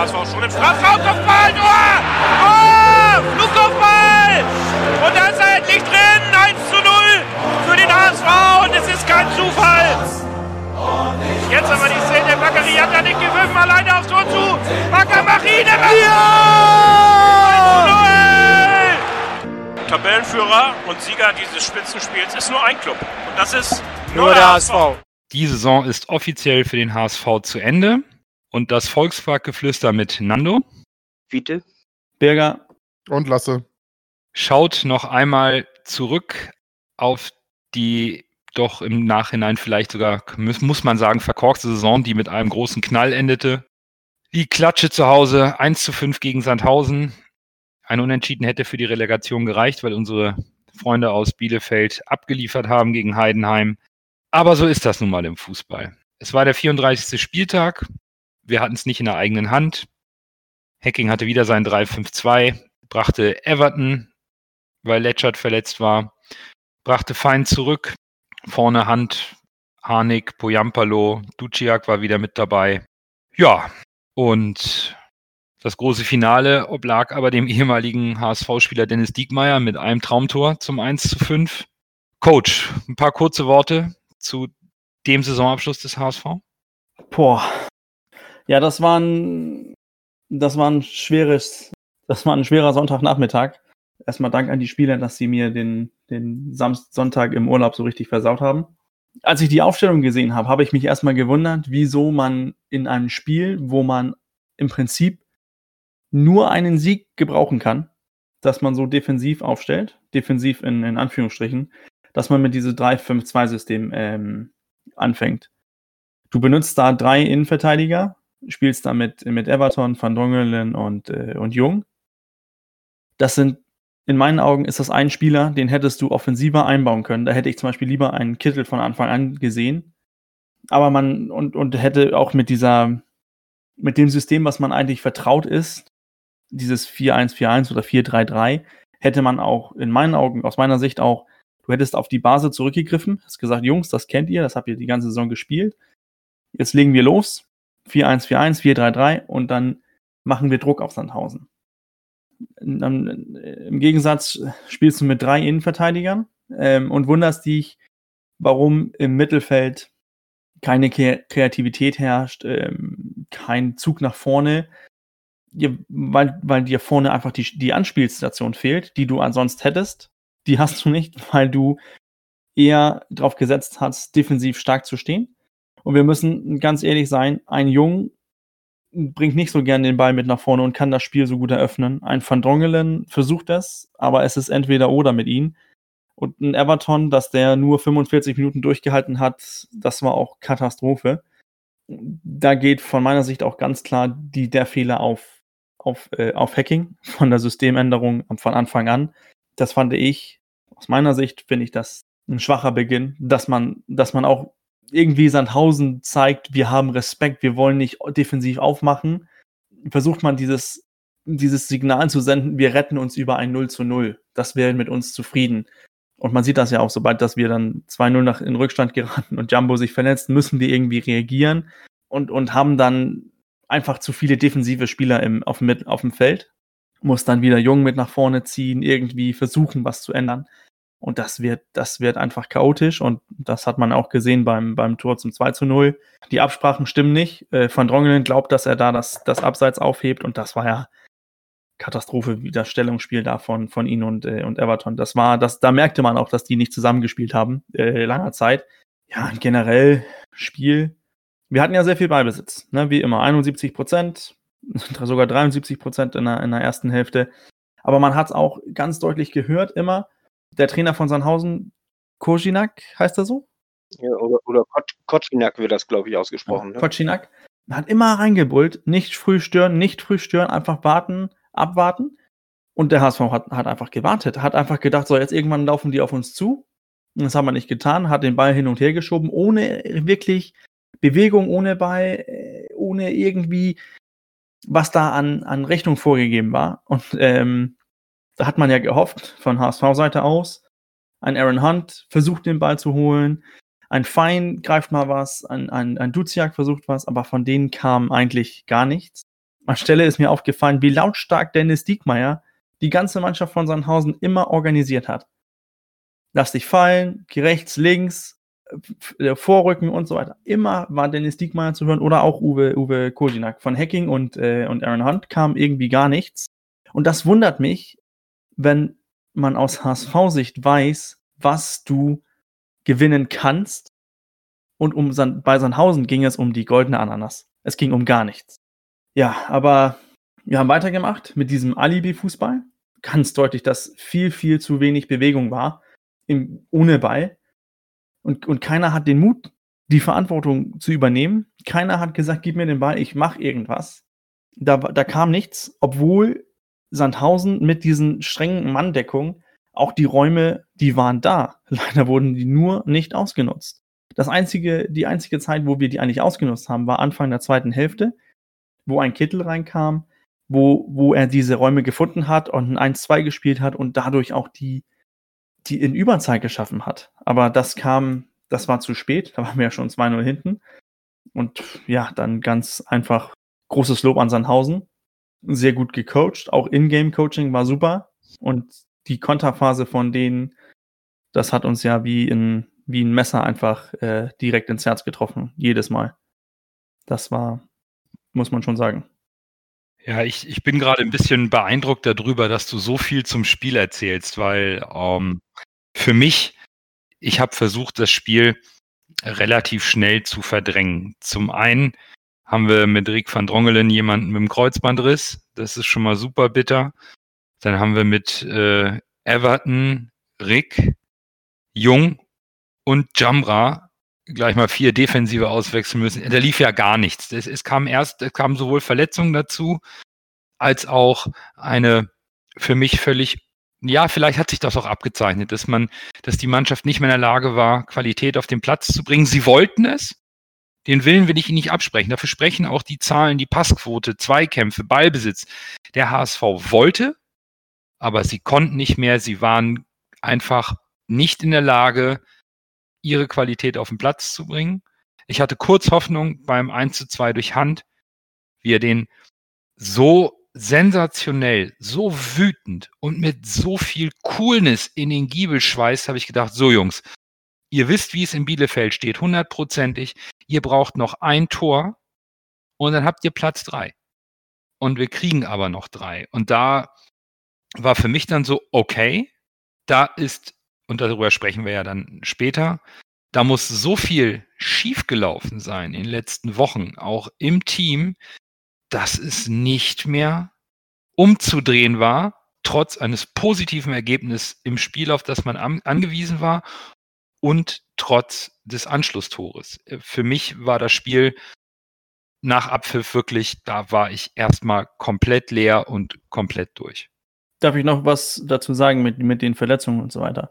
HSV schon im Strafraum, Kopfball, Tor! Oh, Flugkopfball! Und da ist er endlich drin, 1 zu 0 für den HSV und es ist kein Zufall. Jetzt aber die Szene, Bakary hat ja nicht gewürfen, alleine aufs Tor zu. Bakker, mach ihn, ja! 1 zu 0! Tabellenführer und Sieger dieses Spitzenspiels ist nur ein Club und das ist nur, Nur der der HSV. HSV. Die Saison ist offiziell für den HSV zu Ende und das Volksparkgeflüster mit Nando Wiete. Berger, Und Lasse. schaut noch einmal zurück auf die doch im Nachhinein vielleicht sogar, muss, muss man sagen, verkorkste Saison, die mit einem großen Knall endete. Die Klatsche zu Hause, 1 zu 5 gegen Sandhausen. Ein Unentschieden hätte für die Relegation gereicht, weil unsere Freunde aus Bielefeld abgeliefert haben gegen Heidenheim. Aber so ist das nun mal im Fußball. Es war der 34. Spieltag. Wir hatten es nicht in der eigenen Hand. Hacking hatte wieder sein 3-5-2, brachte Everton, weil Letschert verletzt war, brachte Feind zurück. Vorne Hand, Harnik, Poyampalo, Duciak war wieder mit dabei. Ja, und das große Finale oblag aber dem ehemaligen HSV-Spieler Dennis Diekmeyer mit einem Traumtor zum 1 zu 5. Coach, ein paar kurze Worte zu dem Saisonabschluss des HSV. boah. Ja, das war ein, das war ein schweres, das war ein schwerer Sonntagnachmittag. Erstmal Dank an die Spieler, dass sie mir den, den Samst Sonntag im Urlaub so richtig versaut haben. Als ich die Aufstellung gesehen habe, habe ich mich erstmal gewundert, wieso man in einem Spiel, wo man im Prinzip nur einen Sieg gebrauchen kann, dass man so defensiv aufstellt, defensiv in, in Anführungsstrichen, dass man mit diesem 3-5-2-System ähm, anfängt. Du benutzt da drei Innenverteidiger, spielst da mit, mit Everton, Van Dongelen und, äh, und Jung. Das sind, in meinen Augen ist das ein Spieler, den hättest du offensiver einbauen können. Da hätte ich zum Beispiel lieber einen Kittel von Anfang an gesehen. Aber man, und, und hätte auch mit dieser, mit dem System, was man eigentlich vertraut ist, dieses 4-1-4-1 oder 4-3-3, hätte man auch in meinen Augen, aus meiner Sicht auch, du hättest auf die Basis zurückgegriffen, hast gesagt, Jungs, das kennt ihr, das habt ihr die ganze Saison gespielt. Jetzt legen wir los. 4-1-4-1, 4-3-3 und dann machen wir Druck auf Sandhausen. Äh, Im Gegensatz spielst du mit drei Innenverteidigern ähm, und wunderst dich, warum im Mittelfeld keine Ke Kreativität herrscht, ähm, kein Zug nach vorne, weil, weil dir vorne einfach die, die Anspielstation fehlt, die du ansonsten hättest. Die hast du nicht, weil du eher darauf gesetzt hast, defensiv stark zu stehen. Und wir müssen ganz ehrlich sein, ein Jung bringt nicht so gern den Ball mit nach vorne und kann das Spiel so gut eröffnen. Ein Van Drongelen versucht das, aber es ist entweder oder mit ihm. Und ein Everton, dass der nur 45 Minuten durchgehalten hat, das war auch Katastrophe. Da geht von meiner Sicht auch ganz klar die, der Fehler auf, auf, äh, auf Hacking von der Systemänderung von Anfang an. Das fand ich, aus meiner Sicht finde ich das ein schwacher Beginn, dass man, dass man auch irgendwie Sandhausen zeigt, wir haben Respekt, wir wollen nicht defensiv aufmachen, versucht man dieses, dieses Signal zu senden, wir retten uns über ein 0 zu 0. Das wäre mit uns zufrieden. Und man sieht das ja auch, sobald dass wir dann 2-0 nach in Rückstand geraten und Jumbo sich verletzt, müssen wir irgendwie reagieren und, und haben dann einfach zu viele defensive Spieler im, auf, dem, auf dem Feld. Muss dann wieder Jung mit nach vorne ziehen, irgendwie versuchen, was zu ändern. Und das wird, das wird einfach chaotisch und das hat man auch gesehen beim, beim Tor zum 2 zu 0. Die Absprachen stimmen nicht. Äh, Van Drongelen glaubt, dass er da das, das Abseits aufhebt und das war ja Katastrophe, wie das Stellungsspiel da von, von ihnen und, äh, und Everton. Das war, das, da merkte man auch, dass die nicht zusammengespielt haben, äh, langer Zeit. Ja, generell Spiel. Wir hatten ja sehr viel Ballbesitz, ne, wie immer. 71 Prozent, sogar 73 Prozent in der, in der ersten Hälfte. Aber man hat es auch ganz deutlich gehört, immer, der Trainer von Sandhausen, Kojinak, heißt er so? Ja, oder oder Kot Kotzinak wird das, glaube ich, ausgesprochen. Ne? Kojinak, hat immer reingebrüllt, nicht früh stören, nicht früh stören, einfach warten, abwarten. Und der HSV hat, hat einfach gewartet, hat einfach gedacht, so jetzt irgendwann laufen die auf uns zu. Und das haben wir nicht getan, hat den Ball hin und her geschoben, ohne wirklich Bewegung, ohne Ball, äh, ohne irgendwie, was da an, an Rechnung vorgegeben war. Und ähm, da hat man ja gehofft, von HSV-Seite aus, ein Aaron Hunt versucht den Ball zu holen, ein Fein greift mal was, ein, ein, ein Duziak versucht was, aber von denen kam eigentlich gar nichts. anstelle ist mir aufgefallen, wie lautstark Dennis Diekmeyer die ganze Mannschaft von Sandhausen immer organisiert hat. Lass dich fallen, rechts, links, äh, Vorrücken und so weiter. Immer war Dennis Diekmeyer zu hören oder auch Uwe, Uwe Kojinak. Von Hacking und, äh, und Aaron Hunt kam irgendwie gar nichts. Und das wundert mich, wenn man aus HSV-Sicht weiß, was du gewinnen kannst. Und um San bei Sandhausen ging es um die goldene Ananas. Es ging um gar nichts. Ja, aber wir haben weitergemacht mit diesem Alibi-Fußball. Ganz deutlich, dass viel, viel zu wenig Bewegung war im, ohne Ball. Und, und keiner hat den Mut, die Verantwortung zu übernehmen. Keiner hat gesagt, gib mir den Ball, ich mache irgendwas. Da, da kam nichts, obwohl Sandhausen mit diesen strengen Manndeckungen auch die Räume, die waren da. Leider wurden die nur nicht ausgenutzt. Das einzige, die einzige Zeit, wo wir die eigentlich ausgenutzt haben, war Anfang der zweiten Hälfte, wo ein Kittel reinkam, wo, wo er diese Räume gefunden hat und ein 1-2 gespielt hat und dadurch auch die, die in Überzeit geschaffen hat. Aber das kam, das war zu spät, da waren wir ja schon 2-0 hinten. Und ja, dann ganz einfach großes Lob an Sandhausen. Sehr gut gecoacht, auch In-Game-Coaching war super. Und die Konterphase von denen, das hat uns ja wie, in, wie ein Messer einfach äh, direkt ins Herz getroffen, jedes Mal. Das war, muss man schon sagen. Ja, ich, ich bin gerade ein bisschen beeindruckt darüber, dass du so viel zum Spiel erzählst, weil ähm, für mich, ich habe versucht, das Spiel relativ schnell zu verdrängen. Zum einen haben wir mit Rick van Drongelen jemanden mit dem Kreuzbandriss. Das ist schon mal super bitter. Dann haben wir mit äh, Everton, Rick, Jung und Jamra gleich mal vier Defensive auswechseln müssen. Da lief ja gar nichts. Es, es kam erst, es kamen sowohl Verletzungen dazu, als auch eine für mich völlig, ja, vielleicht hat sich das auch abgezeichnet, dass man, dass die Mannschaft nicht mehr in der Lage war, Qualität auf den Platz zu bringen. Sie wollten es. Den Willen will ich Ihnen nicht absprechen. Dafür sprechen auch die Zahlen, die Passquote, Zweikämpfe, Ballbesitz. Der HSV wollte, aber sie konnten nicht mehr. Sie waren einfach nicht in der Lage, ihre Qualität auf den Platz zu bringen. Ich hatte kurz Hoffnung beim 1 zu 2 durch Hand, wie er den so sensationell, so wütend und mit so viel Coolness in den Giebel schweißt, habe ich gedacht, so Jungs, ihr wisst, wie es in Bielefeld steht, hundertprozentig, ihr braucht noch ein Tor und dann habt ihr Platz drei. Und wir kriegen aber noch drei. Und da war für mich dann so, okay, da ist und darüber sprechen wir ja dann später, da muss so viel schiefgelaufen sein in den letzten Wochen, auch im Team, dass es nicht mehr umzudrehen war, trotz eines positiven Ergebnisses im Spiel, auf das man an, angewiesen war und trotz des Anschlusstores. Äh, für mich war das Spiel nach Abpfiff wirklich, da war ich erstmal komplett leer und komplett durch. Darf ich noch was dazu sagen mit, mit den Verletzungen und so weiter?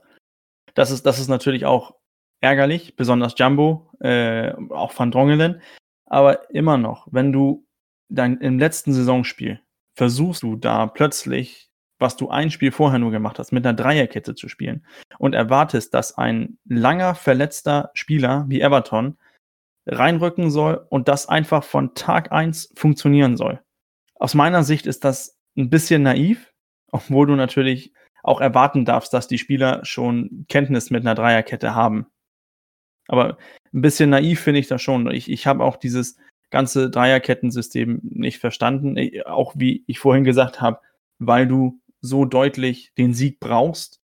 Das ist, das ist natürlich auch ärgerlich, besonders Jumbo, äh, auch Van Drongelen. Aber immer noch, wenn du dein, im letzten Saisonspiel versuchst du da plötzlich, was du ein Spiel vorher nur gemacht hast, mit einer Dreierkette zu spielen und erwartest, dass ein langer verletzter Spieler wie Everton reinrücken soll und das einfach von Tag eins funktionieren soll. Aus meiner Sicht ist das ein bisschen naiv, obwohl du natürlich auch erwarten darfst, dass die Spieler schon Kenntnis mit einer Dreierkette haben. Aber ein bisschen naiv finde ich das schon. Ich, ich habe auch dieses ganze Dreierkettensystem nicht verstanden. Auch wie ich vorhin gesagt habe, weil du so deutlich den Sieg brauchst,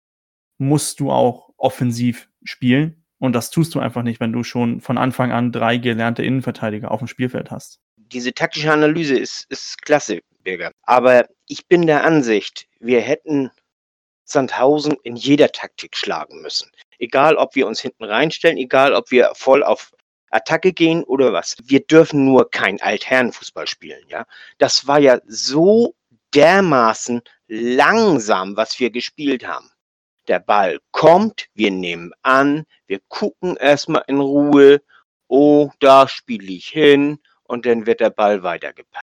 musst du auch offensiv spielen. Und das tust du einfach nicht, wenn du schon von Anfang an drei gelernte Innenverteidiger auf dem Spielfeld hast. Diese taktische Analyse ist, ist klasse, Birger. Aber ich bin der Ansicht, wir hätten Sandhausen in jeder Taktik schlagen müssen. Egal, ob wir uns hinten reinstellen, egal, ob wir voll auf Attacke gehen oder was. Wir dürfen nur kein Altherrenfußball spielen, ja. Das war ja so dermaßen langsam, was wir gespielt haben. Der Ball kommt, wir nehmen an, wir gucken erstmal in Ruhe, oh, da spiele ich hin und dann wird der Ball weitergepackt.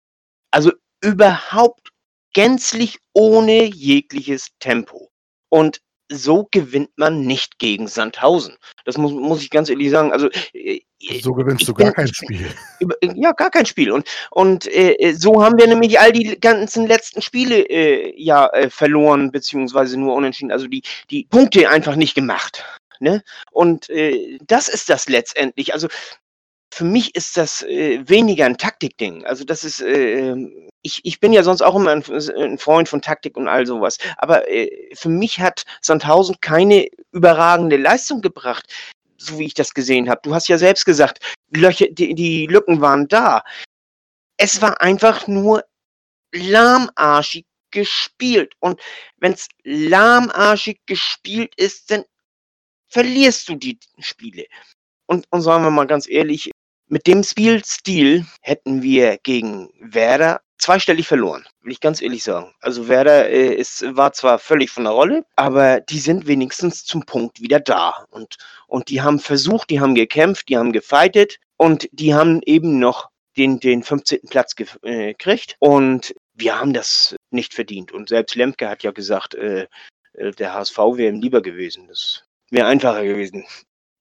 Also überhaupt gänzlich ohne jegliches Tempo. Und so gewinnt man nicht gegen Sandhausen. Das muss, muss ich ganz ehrlich sagen. Also äh, so gewinnst du gar bin, kein Spiel. Ja, gar kein Spiel. Und, und äh, so haben wir nämlich all die ganzen letzten Spiele äh, ja äh, verloren, beziehungsweise nur unentschieden. Also die, die Punkte einfach nicht gemacht. Ne? Und äh, das ist das letztendlich. Also für mich ist das äh, weniger ein Taktikding. Also das ist, äh, ähm, ich, ich bin ja sonst auch immer ein, ein Freund von Taktik und all sowas. Aber äh, für mich hat Sandhausen keine überragende Leistung gebracht, so wie ich das gesehen habe. Du hast ja selbst gesagt, Löcher, die, die Lücken waren da. Es war einfach nur lahmarschig gespielt. Und wenn es lahmarschig gespielt ist, dann verlierst du die Spiele. Und, und sagen wir mal ganz ehrlich, mit dem Spielstil hätten wir gegen Werder zweistellig verloren, will ich ganz ehrlich sagen. Also Werder äh, ist, war zwar völlig von der Rolle, aber die sind wenigstens zum Punkt wieder da. Und, und die haben versucht, die haben gekämpft, die haben gefightet und die haben eben noch den, den 15. Platz äh, gekriegt. Und wir haben das nicht verdient. Und selbst Lemke hat ja gesagt, äh, äh der HSV wäre ihm lieber gewesen. Das wäre einfacher gewesen.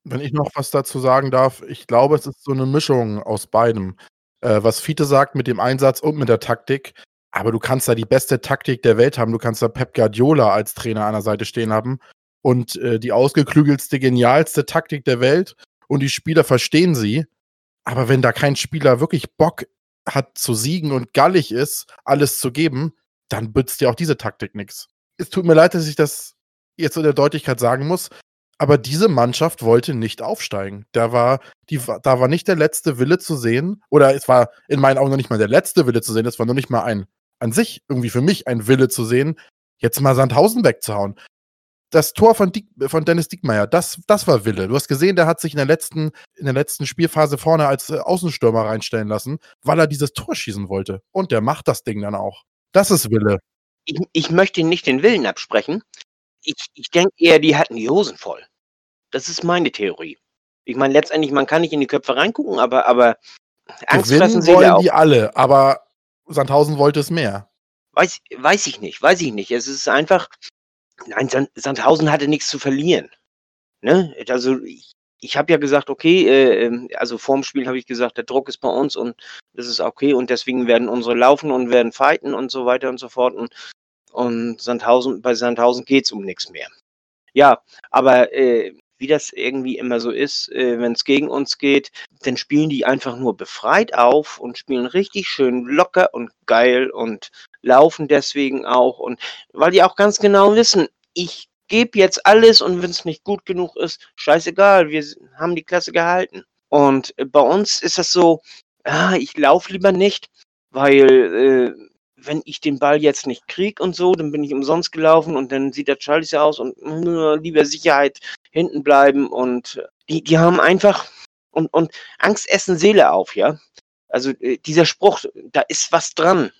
Wenn ich noch was dazu sagen darf, ich glaube, es ist so eine Mischung aus beidem. Äh, was Fiete sagt mit dem Einsatz und mit der Taktik. Aber du kannst da die beste Taktik der Welt haben. Du kannst da Pep Guardiola als Trainer an der Seite stehen haben und äh, die ausgeklügelste, genialste Taktik der Welt und die Spieler verstehen sie. Aber wenn da kein Spieler wirklich Bock hat zu siegen und gallig ist, alles zu geben, dann bützt dir auch diese Taktik nichts. Es tut mir leid, dass ich das jetzt in der Deutlichkeit sagen muss, aber diese Mannschaft wollte nicht aufsteigen. Da war, die, da war nicht der letzte Wille zu sehen, oder es war in meinen Augen noch nicht mal der letzte Wille zu sehen, es war noch nicht mal ein, an sich irgendwie für mich ein Wille zu sehen, jetzt mal Sandhausen wegzuhauen. Das Tor von, Diek, von Dennis Diekmeyer, das, das war Wille. Du hast gesehen, der hat sich in der letzten, in der letzten Spielphase vorne als äh, Außenstürmer reinstellen lassen, weil er dieses Tor schießen wollte. Und der macht das Ding dann auch. Das ist Wille. Ich, ich möchte nicht den Willen absprechen. Ich, ich denke eher, die hatten die Hosen voll. Das ist meine Theorie. Ich meine, letztendlich, man kann nicht in die Köpfe reingucken, aber, aber Angst fressen wollen auch. die alle, aber Sandhausen wollte es mehr. Weiß, weiß ich nicht, weiß ich nicht. Es ist einfach, nein, Sandhausen hatte nichts zu verlieren. Ne? Also ich, ich habe ja gesagt, okay, äh, ähm, also vorm Spiel habe ich gesagt, der Druck ist bei uns und das ist okay und deswegen werden unsere laufen und werden fighten und so weiter und so fort. Und, und Sandhausen, bei Sandhausen geht es um nichts mehr. Ja, aber äh, wie das irgendwie immer so ist, äh, wenn es gegen uns geht, dann spielen die einfach nur befreit auf und spielen richtig schön locker und geil und laufen deswegen auch und weil die auch ganz genau wissen, ich gebe jetzt alles und wenn es nicht gut genug ist, scheißegal, wir haben die Klasse gehalten. Und äh, bei uns ist das so, ah, ich laufe lieber nicht, weil äh, wenn ich den Ball jetzt nicht krieg und so, dann bin ich umsonst gelaufen und dann sieht das scheiße aus und nur lieber Sicherheit hinten bleiben und die, die haben einfach und, und Angst essen Seele auf, ja. Also äh, dieser Spruch, da ist was dran.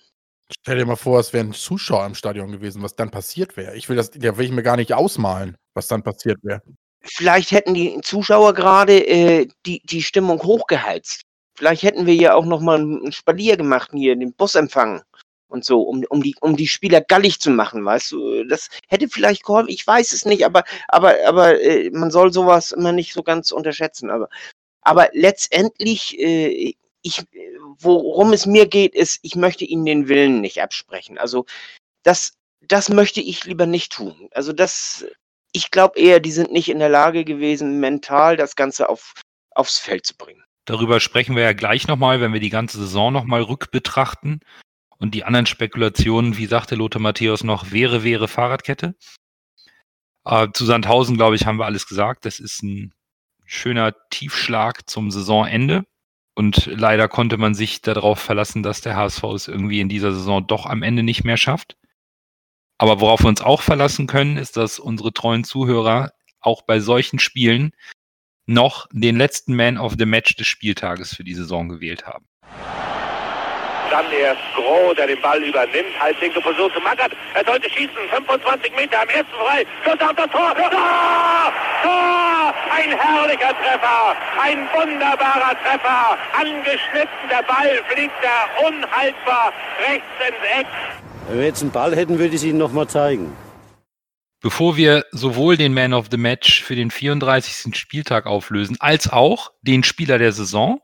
Stell dir mal vor, es wären Zuschauer im Stadion gewesen, was dann passiert wäre. Ich will das, da will ich mir gar nicht ausmalen, was dann passiert wäre. Vielleicht hätten die Zuschauer gerade äh, die, die Stimmung hochgeheizt. Vielleicht hätten wir ja auch noch mal einen Spalier gemacht hier, den Busempfang und so, um, um, die, um die Spieler gallig zu machen, weißt du? Das hätte vielleicht geholfen, ich weiß es nicht, aber, aber, aber äh, man soll sowas immer nicht so ganz unterschätzen. Aber, aber letztendlich, äh, ich, worum es mir geht, ist, ich möchte ihnen den Willen nicht absprechen. Also das, das möchte ich lieber nicht tun. Also das, ich glaube eher, die sind nicht in der Lage gewesen, mental das Ganze auf, aufs Feld zu bringen. Darüber sprechen wir ja gleich nochmal, wenn wir die ganze Saison nochmal rückbetrachten. Und die anderen Spekulationen, wie sagte Lothar Matthäus noch, wäre, wäre Fahrradkette. Äh, zu Sandhausen, glaube ich, haben wir alles gesagt. Das ist ein schöner Tiefschlag zum Saisonende. Und leider konnte man sich darauf verlassen, dass der HSV es irgendwie in dieser Saison doch am Ende nicht mehr schafft. Aber worauf wir uns auch verlassen können, ist, dass unsere treuen Zuhörer auch bei solchen Spielen noch den letzten Man of the Match des Spieltages für die Saison gewählt haben. Dann erst Groh, der den Ball übernimmt. Halblinke Position zu Mackert. Er sollte schießen. 25 Meter am ersten frei. Schuss auf das Tor. Tor! Tor! Ein herrlicher Treffer. Ein wunderbarer Treffer. Angeschnitten. Der Ball fliegt da unhaltbar rechts ins Eck. Wenn wir jetzt einen Ball hätten, würde ich es Ihnen noch mal zeigen. Bevor wir sowohl den Man of the Match für den 34. Spieltag auflösen, als auch den Spieler der Saison,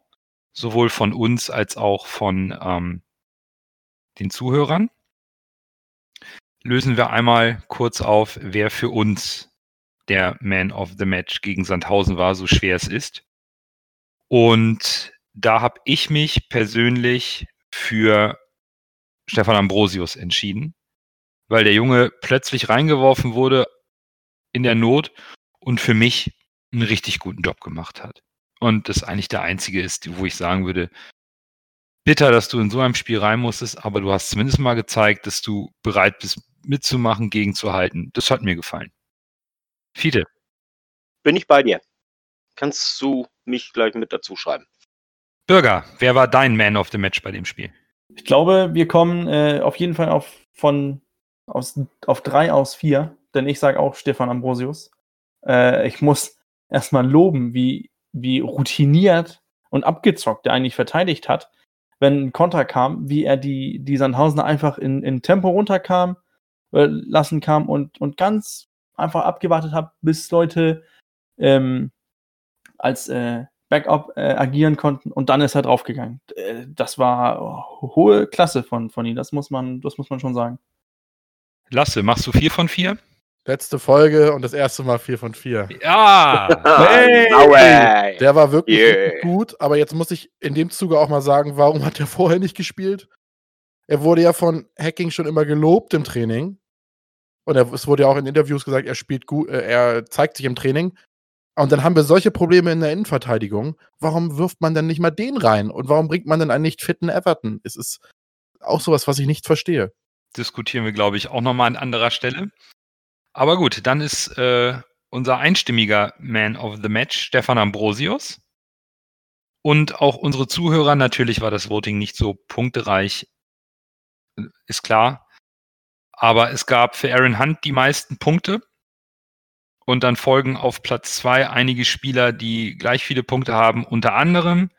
sowohl von uns als auch von ähm, den Zuhörern, lösen wir einmal kurz auf, wer für uns der Man of the Match gegen Sandhausen war, so schwer es ist. Und da habe ich mich persönlich für Stefan Ambrosius entschieden, weil der Junge plötzlich reingeworfen wurde in der Not und für mich einen richtig guten Job gemacht hat. Und das eigentlich der einzige ist, wo ich sagen würde, bitter, dass du in so einem Spiel rein musstest, aber du hast zumindest mal gezeigt, dass du bereit bist, mitzumachen, gegenzuhalten. Das hat mir gefallen. Fiete. Bin ich bei dir. Kannst du mich gleich mit dazu schreiben. Bürger, wer war dein Man of the Match bei dem Spiel? Ich glaube, wir kommen äh, auf jeden Fall auf, von, aus, auf drei aus vier, denn ich sage auch Stefan Ambrosius. Äh, ich muss erstmal loben, wie, wie routiniert und abgezockt er eigentlich verteidigt hat, wenn ein Konter kam, wie er die, die Sandhausener einfach in, in Tempo runterkam, äh, lassen kam und, und ganz einfach abgewartet hat, bis Leute ähm, als äh, Backup äh, agieren konnten und dann ist er draufgegangen. Äh, das war oh, hohe Klasse von, von ihm, das muss man, das muss man schon sagen. Lasse, machst du vier von vier? Letzte Folge und das erste Mal vier von vier. Ja! Hey! Der war wirklich, Yeah. gut, aber jetzt muss ich in dem Zuge auch mal sagen, warum hat er vorher nicht gespielt? Er wurde ja von Hacking schon immer gelobt im Training. Und er, es wurde ja auch in Interviews gesagt, er spielt gut, äh, er zeigt sich im Training. Und dann haben wir solche Probleme in der Innenverteidigung. Warum wirft man denn nicht mal den rein? Und warum bringt man denn einen nicht fitten Everton? Es ist auch sowas, was ich nicht verstehe. Diskutieren wir, glaube ich, auch nochmal an anderer Stelle. Aber gut, dann ist äh, unser einstimmiger Man of the Match Stefan Ambrosius. Und auch unsere Zuhörer, natürlich war das Voting nicht so punktereich, ist klar. Aber es gab für Aaron Hunt die meisten Punkte. Und dann folgen auf Platz zwei einige Spieler, die gleich viele Punkte haben, unter anderem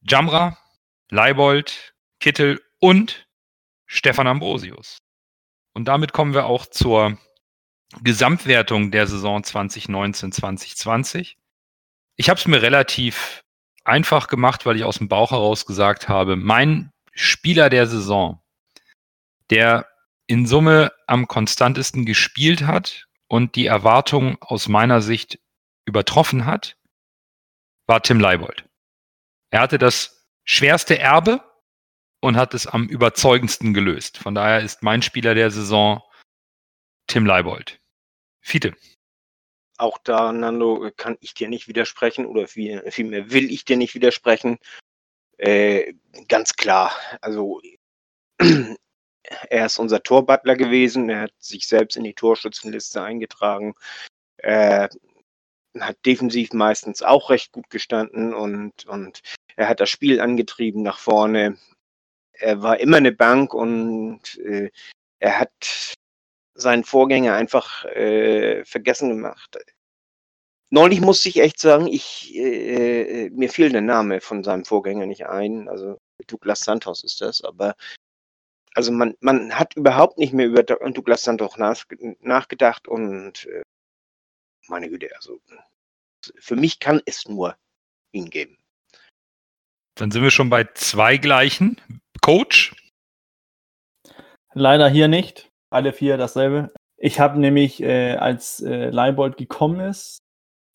Jamra, Leibold, Kittel und Stefan Ambrosius. Und damit kommen wir auch zur Gesamtwertung der Saison 2019-2020. Ich habe es mir relativ einfach gemacht, weil ich aus dem Bauch heraus gesagt habe, mein Spieler der Saison, der in Summe am konstantesten gespielt hat und die Erwartungen aus meiner Sicht übertroffen hat, war Tim Leibold. Er hatte das schwerste Erbe und hat es am überzeugendsten gelöst. Von daher ist mein Spieler der Saison Tim Leibold. Fiete. Auch da, Nando, kann ich dir nicht widersprechen oder viel- vielmehr will ich dir nicht widersprechen. Äh, ganz klar. Also, er ist unser Torbutler gewesen. Er hat sich selbst in die Torschützenliste eingetragen. Äh, hat defensiv meistens auch recht gut gestanden und, und er hat das Spiel angetrieben nach vorne. Er war immer eine Bank und äh, er hat seinen Vorgänger einfach äh, vergessen gemacht. Neulich musste ich echt sagen, ich, äh, äh, mir fiel der Name von seinem Vorgänger nicht ein. Also Douglas Santos ist das, aber also man, man hat überhaupt nicht mehr über Do- Douglas Santos nach, nachgedacht und äh, meine Güte, also für mich kann es nur ihn geben. Dann sind wir schon bei zwei gleichen. Coach. Leider hier nicht. Alle vier dasselbe. Ich habe nämlich, äh, als äh, Leibold gekommen ist,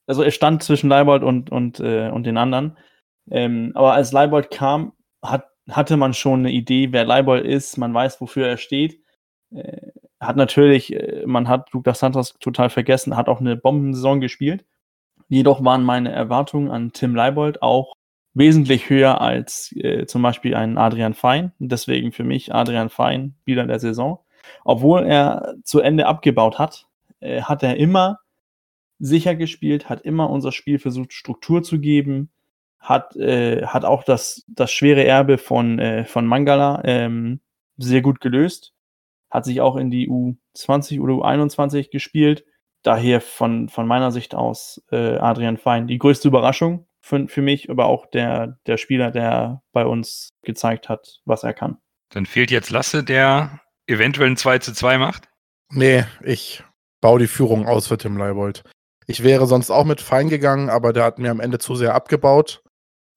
also er stand zwischen Leibold und, und, äh, und den anderen. Ähm, aber als Leibold kam, hat, hatte man schon eine Idee, wer Leibold ist. Man weiß, wofür er steht. Äh, hat natürlich, äh, man hat Douglas Santos total vergessen, hat auch eine Bombensaison gespielt. Jedoch waren meine Erwartungen an Tim Leibold auch wesentlich höher als äh, zum Beispiel ein Adrian Fein. Deswegen für mich Adrian Fein Spieler der Saison. Obwohl er zu Ende abgebaut hat, äh, hat er immer sicher gespielt, hat immer unser Spiel versucht, Struktur zu geben, hat, äh, hat auch das, das schwere Erbe von, äh, von Mangala ähm, sehr gut gelöst, hat sich auch in die U20 oder U21 gespielt. Daher von, von meiner Sicht aus äh, Adrian Fein die größte Überraschung für, für mich, aber auch der, der Spieler, der bei uns gezeigt hat, was er kann. Dann fehlt jetzt Lasse, der eventuell ein 2 zu 2 macht. Nee, ich baue die Führung aus für Tim Leibold. Ich wäre sonst auch mit Fein gegangen, aber der hat mir am Ende zu sehr abgebaut.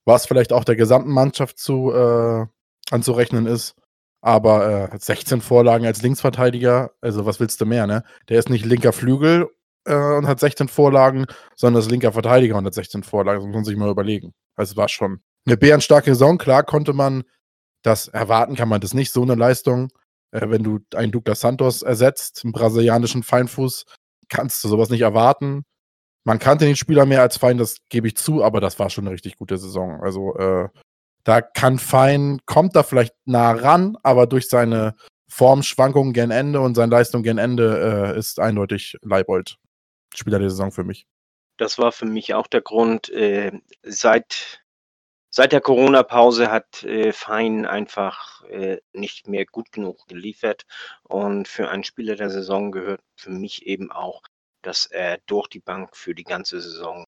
Was vielleicht auch der gesamten Mannschaft zu äh, anzurechnen ist. Aber äh, 16 Vorlagen als Linksverteidiger, also was willst du mehr, ne? Der ist nicht linker Flügel äh, und hat 16 Vorlagen, sondern ist linker Verteidiger und hat 16 Vorlagen. Das muss man sich mal überlegen. Also es war schon eine bärenstarke Saison. Klar konnte man das erwarten, kann man das nicht, so eine Leistung. Äh, wenn du einen Douglas Santos ersetzt, einen brasilianischen Feinfuß, kannst du sowas nicht erwarten. Man kannte den Spieler mehr als Fein, das gebe ich zu, aber das war schon eine richtig gute Saison. Also äh, da kann Fein, kommt da vielleicht nah ran, aber durch seine Formschwankungen gen Ende und seine Leistung gen Ende äh, ist eindeutig Leibold Spieler der Saison für mich. Das war für mich auch der Grund. Äh, seit, seit der Corona-Pause hat äh, Fein einfach äh, nicht mehr gut genug geliefert. Und für einen Spieler der Saison gehört für mich eben auch dass er durch die Bank für die ganze Saison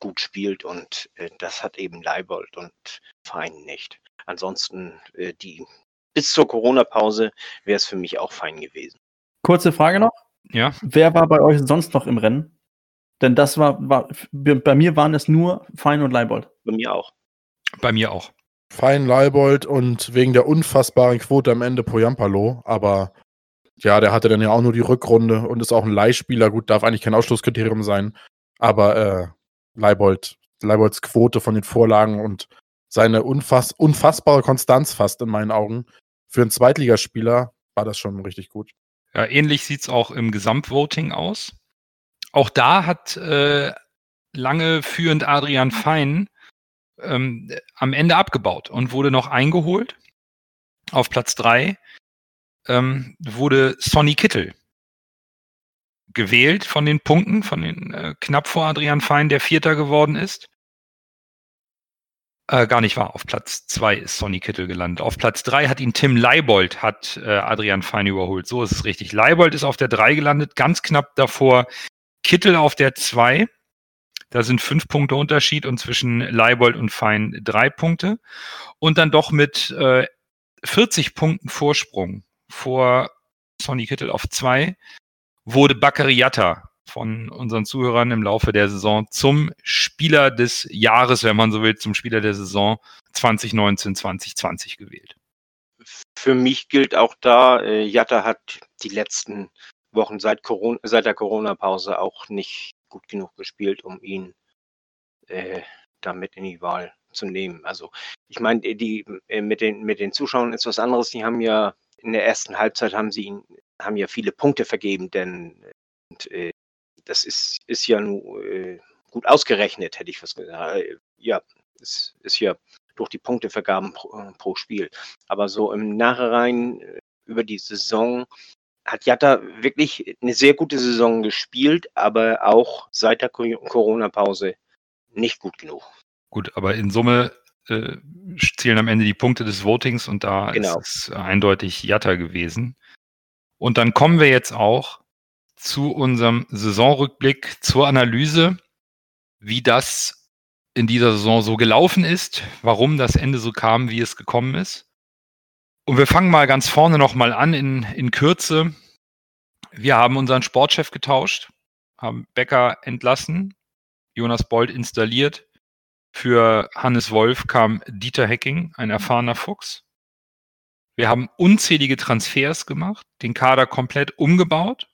gut spielt und äh, das hat eben Leibold und Fein nicht. Ansonsten äh, die bis zur Corona-Pause wäre es für mich auch fein gewesen. Kurze Frage noch. Ja. Wer war bei euch sonst noch im Rennen? Denn das war, war bei mir waren es nur Fein und Leibold. Bei mir auch. Bei mir auch. Fein Leibold und wegen der unfassbaren Quote am Ende Poyampalo, aber ja, der hatte dann ja auch nur die Rückrunde und ist auch ein Leihspieler. Gut, darf eigentlich kein Ausschlusskriterium sein. Aber äh, Leibold, Leibolds Quote von den Vorlagen und seine unfass unfassbare Konstanz fast in meinen Augen. Für einen Zweitligaspieler war das schon richtig gut. Ja, ähnlich sieht es auch im Gesamtvoting aus. Auch da hat äh, lange führend Adrian Fein ähm, am Ende abgebaut und wurde noch eingeholt auf Platz 3 ähm, wurde Sonny Kittel gewählt von den Punkten, von den äh, knapp vor Adrian Fein, der Vierter geworden ist. Äh, gar nicht wahr. Auf Platz zwei ist Sonny Kittel gelandet. Auf Platz drei hat ihn Tim Leibold, hat äh, Adrian Fein überholt. So ist es richtig. Leibold ist auf der drei gelandet, ganz knapp davor Kittel auf der zwei. Da sind fünf Punkte Unterschied und zwischen Leibold und Fein drei Punkte. Und dann doch mit äh, 40 Punkten Vorsprung vor Sonny Kittel auf zwei, wurde Bakariata von unseren Zuhörern im Laufe der Saison zum Spieler des Jahres, wenn man so will, zum Spieler der Saison 2019, 2020 gewählt. Für mich gilt auch da, äh, Jatta hat die letzten Wochen seit, Corona, seit der Corona-Pause auch nicht gut genug gespielt, um ihn äh, damit in die Wahl zu nehmen. Also ich meine, die äh, mit den mit den Zuschauern ist was anderes. Die haben ja in der ersten Halbzeit haben sie ihn, haben ja viele Punkte vergeben, denn und, äh, das ist, ist ja nur äh, gut ausgerechnet, hätte ich was gesagt. Äh, ja, es ist ja durch die Punktevergaben pro, äh, pro Spiel. Aber so im Nachhinein äh, über die Saison hat Jatta wirklich eine sehr gute Saison gespielt, aber auch seit der Corona-Pause nicht gut genug. Gut, aber in Summe äh, zählen am Ende die Punkte des Votings und da genau. ist es eindeutig Jatta gewesen. Und dann kommen wir jetzt auch zu unserem Saisonrückblick, zur Analyse, wie das in dieser Saison so gelaufen ist, warum das Ende so kam, wie es gekommen ist. Und wir fangen mal ganz vorne nochmal an in, in Kürze. Wir haben unseren Sportchef getauscht, haben Becker entlassen, Jonas Bold installiert, für Hannes Wolf kam Dieter Hecking, ein erfahrener Fuchs. Wir haben unzählige Transfers gemacht, den Kader komplett umgebaut.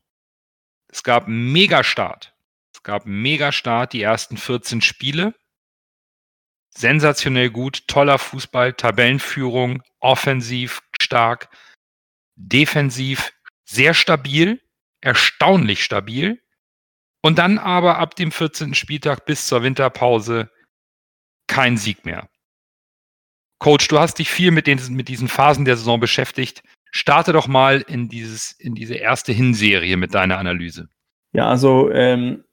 Es gab einen Megastart. Es gab einen Megastart, die ersten 14 Spiele. Sensationell gut, toller Fußball, Tabellenführung, offensiv stark, defensiv sehr stabil, erstaunlich stabil. Und dann aber ab dem 14. Spieltag bis zur Winterpause kein Sieg mehr. Coach, du hast dich viel mit, den, mit diesen Phasen der Saison beschäftigt. Starte doch mal in, dieses, in diese erste Hinserie mit deiner Analyse. Ja, also ähm,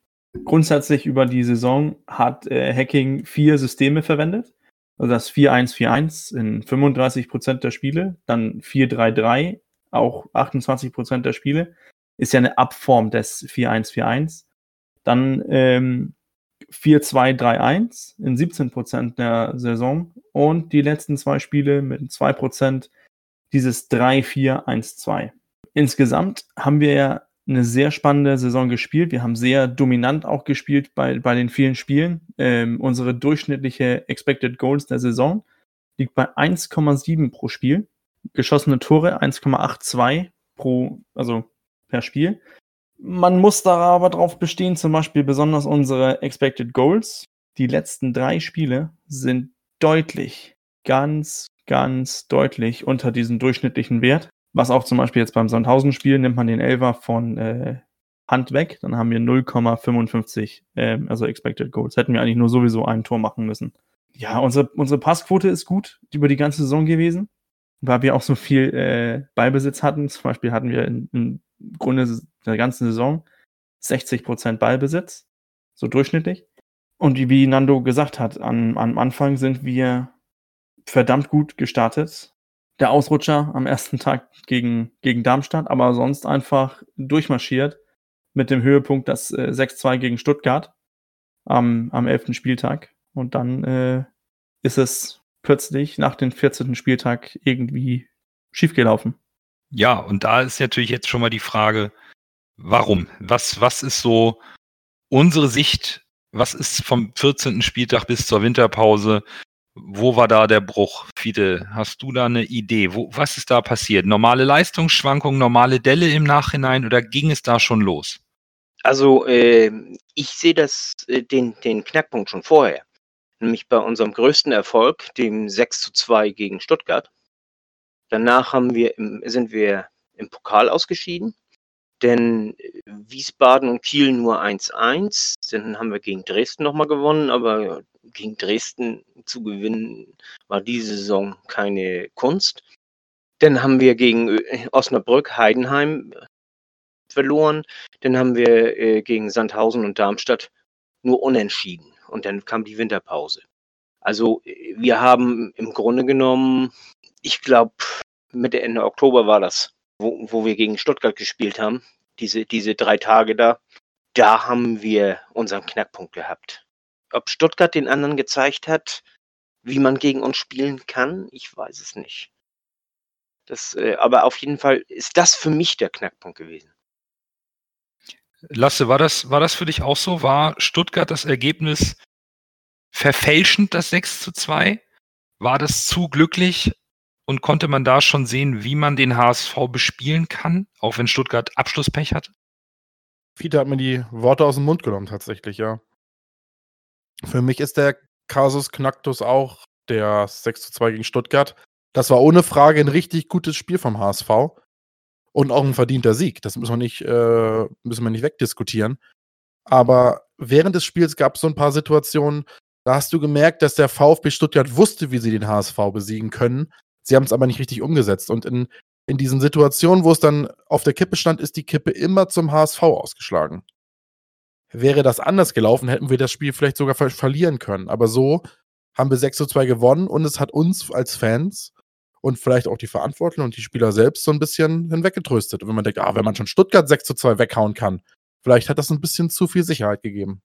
grundsätzlich über die Saison hat äh, Hacking vier Systeme verwendet. Also das 4-1-4-1 in 35 Prozent der Spiele, dann 4-3-3, auch 28 Prozent der Spiele. Ist ja eine Abform des 4-1-4-1. Dann ähm, 4-2-3-1 in 17% der Saison und die letzten zwei Spiele mit 2% dieses 3-4-1-2. Insgesamt haben wir ja eine sehr spannende Saison gespielt. Wir haben sehr dominant auch gespielt bei, bei den vielen Spielen. Ähm, unsere durchschnittliche Expected Goals der Saison liegt bei 1,7 pro Spiel. Geschossene Tore 1,82 pro, also per Spiel. Man muss da aber drauf bestehen, zum Beispiel besonders unsere Expected Goals. Die letzten drei Spiele sind deutlich, ganz, ganz deutlich unter diesem durchschnittlichen Wert. Was auch zum Beispiel jetzt beim Sandhausen-Spiel nimmt man den Elfer von äh, Hand weg, dann haben wir 0,55, äh, also Expected Goals. Hätten wir eigentlich nur sowieso ein Tor machen müssen. Ja, unsere, unsere Passquote ist gut über die ganze Saison gewesen, weil wir auch so viel äh, Ballbesitz hatten. Zum Beispiel hatten wir im Grunde der ganzen Saison 60% Ballbesitz, so durchschnittlich. Und wie Nando gesagt hat, an, am Anfang sind wir verdammt gut gestartet der Ausrutscher am ersten Tag gegen, gegen Darmstadt, aber sonst einfach durchmarschiert mit dem Höhepunkt das äh, 6-2 gegen Stuttgart am, am 11. Spieltag. Und dann äh, ist es plötzlich nach dem 14. Spieltag irgendwie schiefgelaufen. Ja, und da ist natürlich jetzt schon mal die Frage, warum? Was, was ist so unsere Sicht? Was ist vom 14. Spieltag bis zur Winterpause? Wo war da der Bruch? Fide, hast du da eine Idee? Wo, was ist da passiert? Normale Leistungsschwankungen, normale Delle im Nachhinein oder ging es da schon los? Also äh, ich sehe das, äh, den, den Knackpunkt schon vorher. Nämlich bei unserem größten Erfolg, dem 6 zu 2 gegen Stuttgart. Danach haben wir im, sind wir im Pokal ausgeschieden. Denn äh, Wiesbaden und Kiel nur 1-1. Dann haben wir gegen Dresden nochmal gewonnen, aber gegen Dresden zu gewinnen war diese Saison keine Kunst. Dann haben wir gegen äh, Osnabrück, Heidenheim äh, verloren. Dann haben wir äh, gegen Sandhausen und Darmstadt nur unentschieden. Und dann kam die Winterpause. Also wir haben im Grunde genommen, ich glaube, Mitte Ende Oktober war das, wo, wo wir gegen Stuttgart gespielt haben, diese, diese drei Tage da, da haben wir unseren Knackpunkt gehabt. Ob Stuttgart den anderen gezeigt hat, wie man gegen uns spielen kann, ich weiß es nicht. Das, äh, aber auf jeden Fall ist das für mich der Knackpunkt gewesen. Lasse, war das, war das für dich auch so? War Stuttgart das Ergebnis verfälschend, das 6 zu 2? War das zu glücklich und konnte man da schon sehen, wie man den HSV bespielen kann, auch wenn Stuttgart Abschlusspech hat? Fiete hat mir die Worte aus dem Mund genommen, tatsächlich, ja. Für mich ist der Kasus Knacktus auch der 6 zu 2 gegen Stuttgart. Das war ohne Frage ein richtig gutes Spiel vom HSV und auch ein verdienter Sieg. Das müssen wir nicht, äh, müssen wir nicht wegdiskutieren. Aber während des Spiels gab es so ein paar Situationen, da hast du gemerkt, dass der VfB Stuttgart wusste, wie sie den HSV besiegen können. Sie haben es aber nicht richtig umgesetzt. Und in, in diesen Situationen, wo es dann auf der Kippe stand, ist die Kippe immer zum HSV ausgeschlagen. Wäre das anders gelaufen, hätten wir das Spiel vielleicht sogar ver verlieren können. Aber so haben wir 6 zu 2 gewonnen und es hat uns als Fans und vielleicht auch die Verantwortlichen und die Spieler selbst so ein bisschen hinweggetröstet. Und wenn man denkt, ah, wenn man schon Stuttgart 6 zu 2 weghauen kann, vielleicht hat das ein bisschen zu viel Sicherheit gegeben.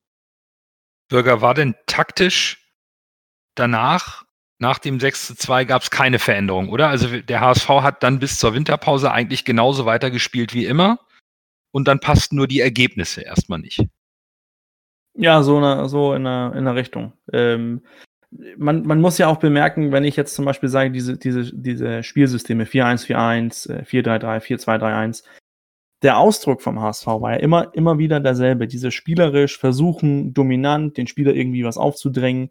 Bürger, war denn taktisch danach, nach dem 6 zu 2, gab es keine Veränderung, oder? Also der HSV hat dann bis zur Winterpause eigentlich genauso weitergespielt wie immer und dann passten nur die Ergebnisse erstmal nicht. Ja, so, eine, so in, der, in Richtung. Ähm, man, man muss ja auch bemerken, wenn ich jetzt zum Beispiel sage, diese, diese, diese Spielsysteme 4-1-4-1, 4-3-3, 4-2-3-1, der Ausdruck vom HSV war ja immer, immer wieder derselbe. Diese spielerisch versuchen, dominant den Spieler irgendwie was aufzudrängen.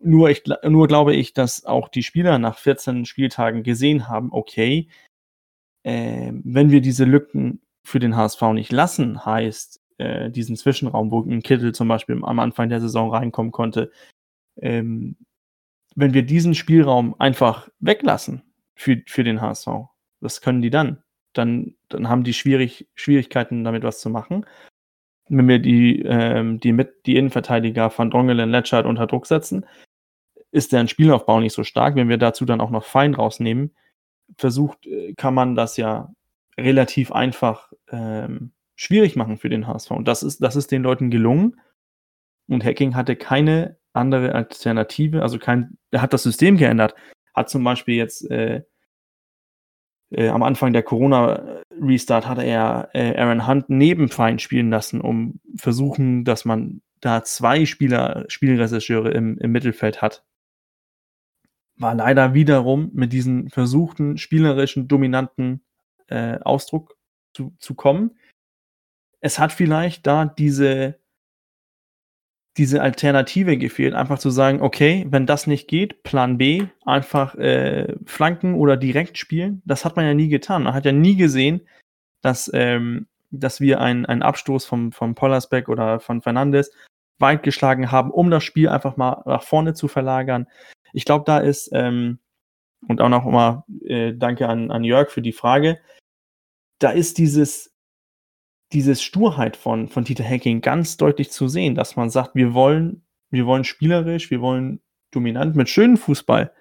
Nur, ich, nur glaube ich, dass auch die Spieler nach 14 Spieltagen gesehen haben, okay, äh, wenn wir diese Lücken für den HSV nicht lassen, heißt, äh, diesen Zwischenraum, wo ein Kittel zum Beispiel am Anfang der Saison reinkommen konnte, ähm, wenn wir diesen Spielraum einfach weglassen für, für den HSV, was können die dann? Dann, dann haben die schwierig, Schwierigkeiten, damit was zu machen. Wenn wir die, ähm, die, mit, die Innenverteidiger von Drongelen, Letschert unter Druck setzen, ist deren Spielaufbau nicht so stark. Wenn wir dazu dann auch noch Fein rausnehmen, versucht, äh, kann man das ja relativ einfach ähm, schwierig machen für den HSV. Und das ist, das ist den Leuten gelungen. Und Hacking hatte keine andere Alternative, also kein, er hat das System geändert, hat zum Beispiel jetzt äh, äh, am Anfang der Corona-Restart hatte er äh, Aaron Hunt neben Fein spielen lassen, um versuchen, dass man da zwei Spieler, Spielregisseure im, im Mittelfeld hat. War leider wiederum mit diesem versuchten spielerischen, dominanten äh, Ausdruck zu, zu kommen. Es hat vielleicht da diese diese Alternative gefehlt, einfach zu sagen, okay, wenn das nicht geht, Plan B, einfach äh, flanken oder direkt spielen. Das hat man ja nie getan. Man hat ja nie gesehen, dass, ähm, dass wir einen, einen Abstoß vom, vom Pollersbeck oder von Fernandes weit geschlagen haben, um das Spiel einfach mal nach vorne zu verlagern. Ich glaube, da ist, ähm, und auch noch mal äh, danke an, an Jörg für die Frage, da ist dieses diese Sturheit von, von Dieter Hacking ganz deutlich zu sehen, dass man sagt, wir wollen, wir wollen spielerisch, wir wollen dominant, mit schönem Fußball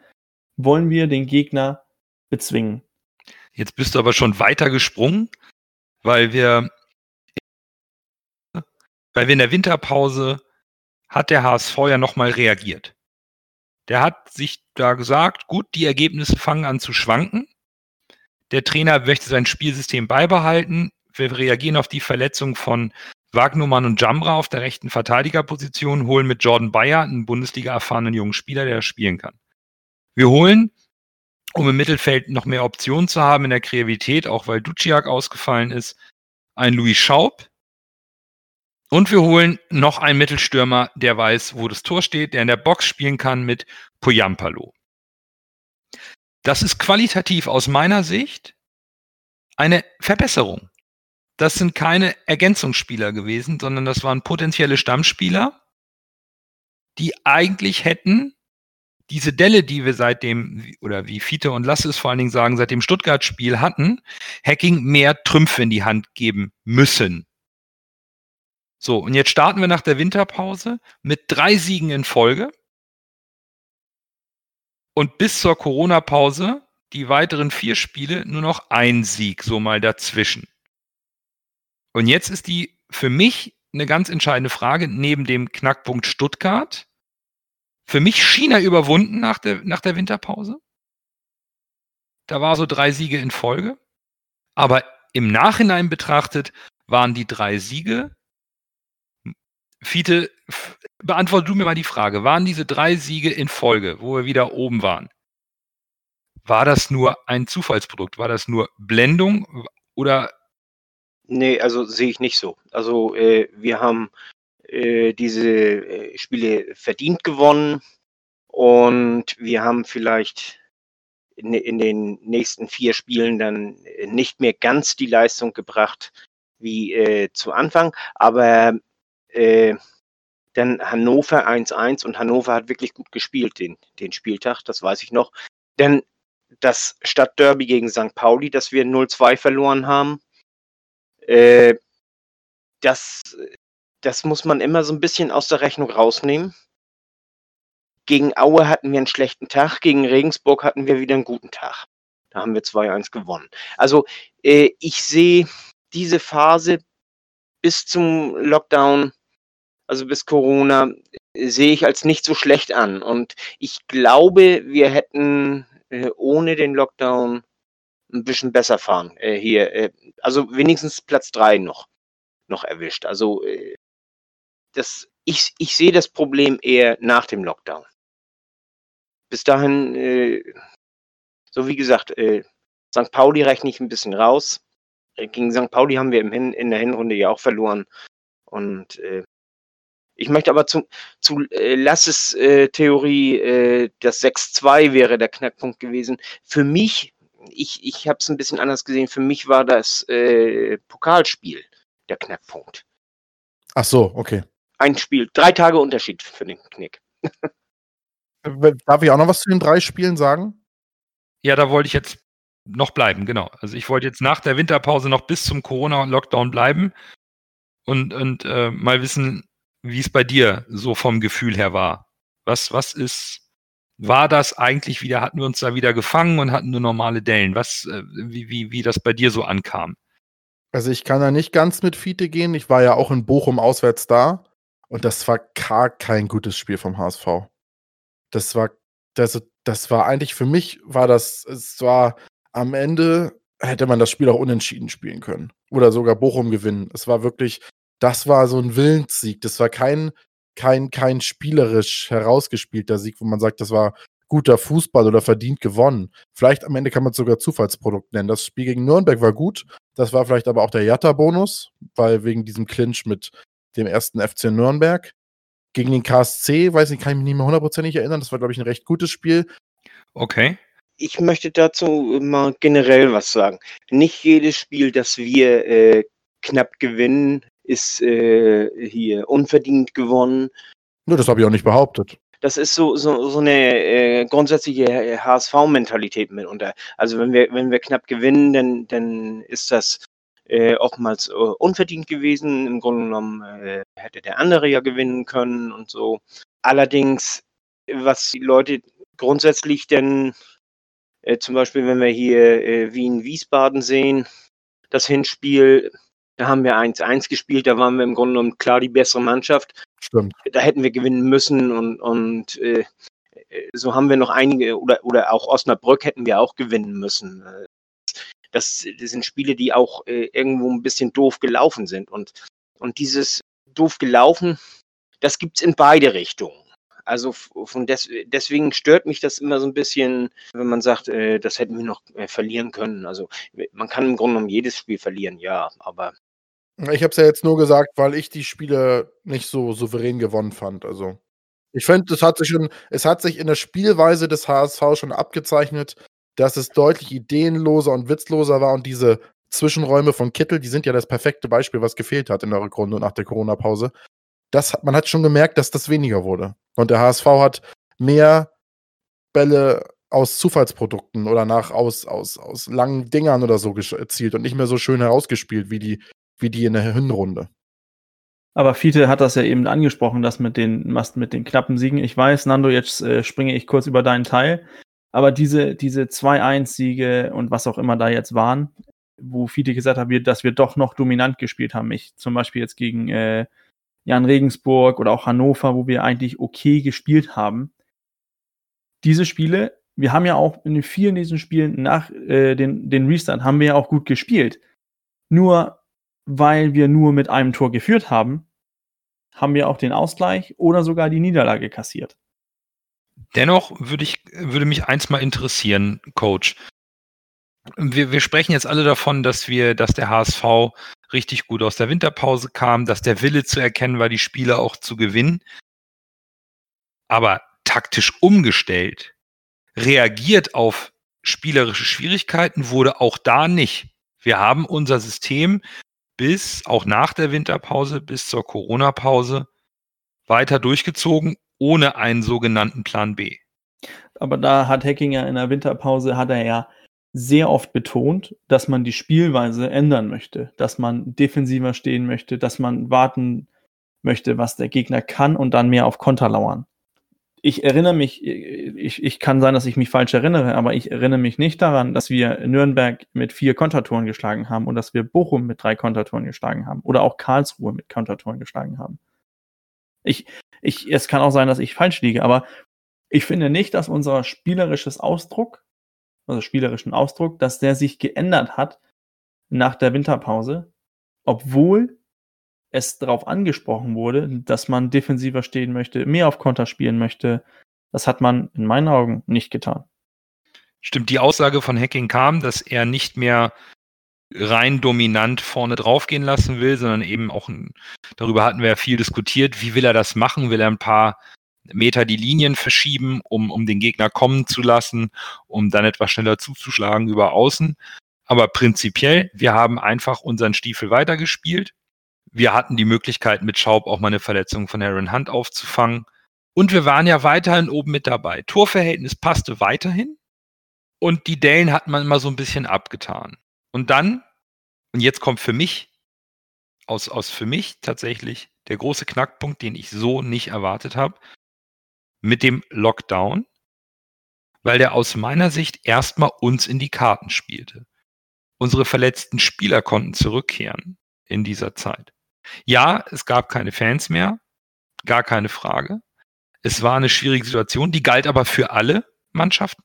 wollen wir den Gegner bezwingen. Jetzt bist du aber schon weiter gesprungen, weil wir, weil wir in der Winterpause hat der HSV ja nochmal reagiert. Der hat sich da gesagt, gut, die Ergebnisse fangen an zu schwanken. Der Trainer möchte sein Spielsystem beibehalten wir reagieren auf die Verletzung von Wagnumann und Jamra auf der rechten Verteidigerposition, holen mit Jordan Bayer einen Bundesliga-erfahrenen jungen Spieler, der spielen kann. Wir holen, um im Mittelfeld noch mehr Optionen zu haben in der Kreativität, auch weil Duciak ausgefallen ist, einen Louis Schaub. Und wir holen noch einen Mittelstürmer, der weiß, wo das Tor steht, der in der Box spielen kann mit Poyampalo. Das ist qualitativ aus meiner Sicht eine Verbesserung das sind keine Ergänzungsspieler gewesen, sondern das waren potenzielle Stammspieler, die eigentlich hätten diese Delle, die wir seitdem, oder wie Fiete und Lasse es vor allen Dingen sagen, seit dem Stuttgart-Spiel hatten, Hacking mehr Trümpfe in die Hand geben müssen. So, und jetzt starten wir nach der Winterpause mit drei Siegen in Folge. Und bis zur Corona-Pause die weiteren vier Spiele nur noch ein Sieg, so mal dazwischen. Und jetzt ist die für mich eine ganz entscheidende Frage neben dem Knackpunkt Stuttgart. Für mich China überwunden nach der, nach der Winterpause. Da war so drei Siege in Folge. Aber im Nachhinein betrachtet waren die drei Siege. Fiete, beantworte du mir mal die Frage. Waren diese drei Siege in Folge, wo wir wieder oben waren? War das nur ein Zufallsprodukt? War das nur Blendung? Oder Nee, also sehe ich nicht so. Also äh, wir haben äh, diese äh, Spiele verdient gewonnen und wir haben vielleicht in, in, den nächsten vier Spielen dann nicht mehr ganz die Leistung gebracht wie äh, zu Anfang, aber äh, dann Hannover 1-1 und Hannover hat wirklich gut gespielt den, den Spieltag, das weiß ich noch. Denn das Stadtderby gegen St. Pauli, das wir 0-2 verloren haben, äh, das, das muss man immer so ein bisschen aus der Rechnung rausnehmen. Gegen Aue hatten wir einen schlechten Tag, gegen Regensburg hatten wir wieder einen guten Tag. Da haben wir 2-1 gewonnen. Also äh, ich sehe diese Phase bis zum Lockdown, also bis Corona, sehe ich als nicht so schlecht an. Und ich glaube, wir hätten äh, ohne den Lockdown ein bisschen besser fahren äh, hier. Äh, also wenigstens Platz drei noch, noch erwischt. Also äh, das, ich, ich sehe das Problem eher nach dem Lockdown. Bis dahin, äh, so wie gesagt, äh, St. Pauli rechne ich ein bisschen raus. Äh, gegen St. Pauli haben wir im Hin in der Hinrunde ja auch verloren. Und äh, ich möchte aber zu, zu äh, Lasses äh, Theorie, äh, das 6-2 wäre der Knackpunkt gewesen. Für mich ich, ich habe es ein bisschen anders gesehen. Für mich war das äh, Pokalspiel der Knackpunkt. Ach so, okay. Ein Spiel, drei Tage Unterschied für den Knick. Darf ich auch noch was zu den drei Spielen sagen? Ja, da wollte ich jetzt noch bleiben, genau. Also ich wollte jetzt nach der Winterpause noch bis zum Corona-Lockdown bleiben und, und äh, mal wissen, wie es bei dir so vom Gefühl her war. Was, was ist war das eigentlich wieder, hatten wir uns da wieder gefangen und hatten nur normale Dellen? Was, äh, wie, wie, wie das bei dir so ankam? Also ich kann da nicht ganz mit Fiete gehen. Ich war ja auch in Bochum auswärts da und das war gar kein gutes Spiel vom HSV. Das war, das, das war eigentlich für mich, war das, es war am Ende hätte man das Spiel auch unentschieden spielen können. Oder sogar Bochum gewinnen. Es war wirklich, das war so ein Willenssieg. Das war kein, kein, kein spielerisch herausgespielter Sieg, wo man sagt, das war guter Fußball oder verdient gewonnen. Vielleicht am Ende kann man es sogar Zufallsprodukt nennen. Das Spiel gegen Nürnberg war gut. Das war vielleicht aber auch der Jatta-Bonus, weil wegen diesem Clinch mit dem ersten FC Nürnberg. Gegen den KSC, weiß ich, kann ich mich nicht mehr hundertprozentig erinnern. Das war, glaube ich, ein recht gutes Spiel. Okay. Ich möchte dazu mal generell was sagen. Nicht jedes Spiel, das wir äh, knapp gewinnen, ist äh, hier unverdient gewonnen. Nur das habe ich auch nicht behauptet. Das ist so, so, so eine äh, grundsätzliche HSV-Mentalität mitunter. Also wenn wir, wenn wir knapp gewinnen, dann, dann ist das äh, oftmals äh, unverdient gewesen. Im Grunde genommen äh, hätte der andere ja gewinnen können und so. Allerdings, was die Leute grundsätzlich denn, äh, zum Beispiel, wenn wir hier äh, Wien-Wiesbaden sehen, das Hinspiel, da haben wir 1-1 gespielt, da waren wir im Grunde genommen klar die bessere Mannschaft. Stimmt. Da hätten wir gewinnen müssen und, und äh, so haben wir noch einige, oder, oder auch Osnabrück hätten wir auch gewinnen müssen. Das, das sind Spiele, die auch äh, irgendwo ein bisschen doof gelaufen sind. Und, und dieses doof gelaufen, das gibt's in beide Richtungen. Also von des, deswegen stört mich das immer so ein bisschen, wenn man sagt, äh, das hätten wir noch äh, verlieren können. Also man kann im Grunde genommen jedes Spiel verlieren, ja, aber ich habe es ja jetzt nur gesagt, weil ich die Spiele nicht so souverän gewonnen fand. Also, ich finde, es hat sich schon es hat sich in der Spielweise des HSV schon abgezeichnet, dass es deutlich ideenloser und witzloser war und diese Zwischenräume von Kittel, die sind ja das perfekte Beispiel, was gefehlt hat in der Rückrunde nach der Corona-Pause. Das man hat schon gemerkt, dass das weniger wurde. Und der HSV hat mehr Bälle aus Zufallsprodukten oder nach aus aus aus langen Dingern oder so erzielt und nicht mehr so schön herausgespielt wie die wie die in der Hinrunde. Aber Fiete hat das ja eben angesprochen, das mit den, mit den knappen Siegen. Ich weiß, Nando, jetzt äh, springe ich kurz über deinen Teil. Aber diese, diese 2-1-Siege und was auch immer da jetzt waren, wo Fiete gesagt hat, dass wir doch noch dominant gespielt haben. Ich zum Beispiel jetzt gegen äh, Jan Regensburg oder auch Hannover, wo wir eigentlich okay gespielt haben. Diese Spiele, wir haben ja auch in vielen diesen Spielen nach äh, den, den Restart haben wir ja auch gut gespielt. Nur weil wir nur mit einem Tor geführt haben, haben wir auch den Ausgleich oder sogar die Niederlage kassiert. Dennoch würde ich, würde mich eins mal interessieren, Coach. Wir, wir sprechen jetzt alle davon, dass wir, dass der HSV richtig gut aus der Winterpause kam, dass der Wille zu erkennen war, die Spiele auch zu gewinnen. Aber taktisch umgestellt, reagiert auf spielerische Schwierigkeiten wurde auch da nicht. Wir haben unser System bis, auch nach der Winterpause, bis zur Corona-Pause weiter durchgezogen, ohne einen sogenannten Plan B. Aber da hat Hackinger in der Winterpause, hat er ja sehr oft betont, dass man die Spielweise ändern möchte, dass man defensiver stehen möchte, dass man warten möchte, was der Gegner kann und dann mehr auf Konter lauern ich erinnere mich, ich, ich kann sein, dass ich mich falsch erinnere, aber ich erinnere mich nicht daran, dass wir Nürnberg mit vier Kontertoren geschlagen haben und dass wir Bochum mit drei Kontertoren geschlagen haben oder auch Karlsruhe mit Kontertoren geschlagen haben. Ich, ich, es kann auch sein, dass ich falsch liege, aber ich finde nicht, dass unser spielerisches Ausdruck, also spielerischen Ausdruck, dass der sich geändert hat nach der Winterpause, obwohl es darauf angesprochen wurde, dass man defensiver stehen möchte, mehr auf Konter spielen möchte. Das hat man in meinen Augen nicht getan. Stimmt, die Aussage von Hacking kam, dass er nicht mehr rein dominant vorne draufgehen lassen will, sondern eben auch, darüber hatten wir ja viel diskutiert, wie will er das machen? Will er ein paar Meter die Linien verschieben, um, um den Gegner kommen zu lassen, um dann etwas schneller zuzuschlagen über außen? Aber prinzipiell, wir haben einfach unseren Stiefel weitergespielt wir hatten die Möglichkeit, mit Schaub auch mal eine Verletzung von Aaron Hunt aufzufangen. Und wir waren ja weiterhin oben mit dabei. Torverhältnis passte weiterhin. Und die Dellen hat man immer so ein bisschen abgetan. Und dann, und jetzt kommt für mich, aus, aus für mich tatsächlich der große Knackpunkt, den ich so nicht erwartet habe, mit dem Lockdown, weil der aus meiner Sicht erstmal uns in die Karten spielte. Unsere verletzten Spieler konnten zurückkehren in dieser Zeit. Ja, es gab keine Fans mehr, gar keine Frage. Es war eine schwierige Situation, die galt aber für alle Mannschaften.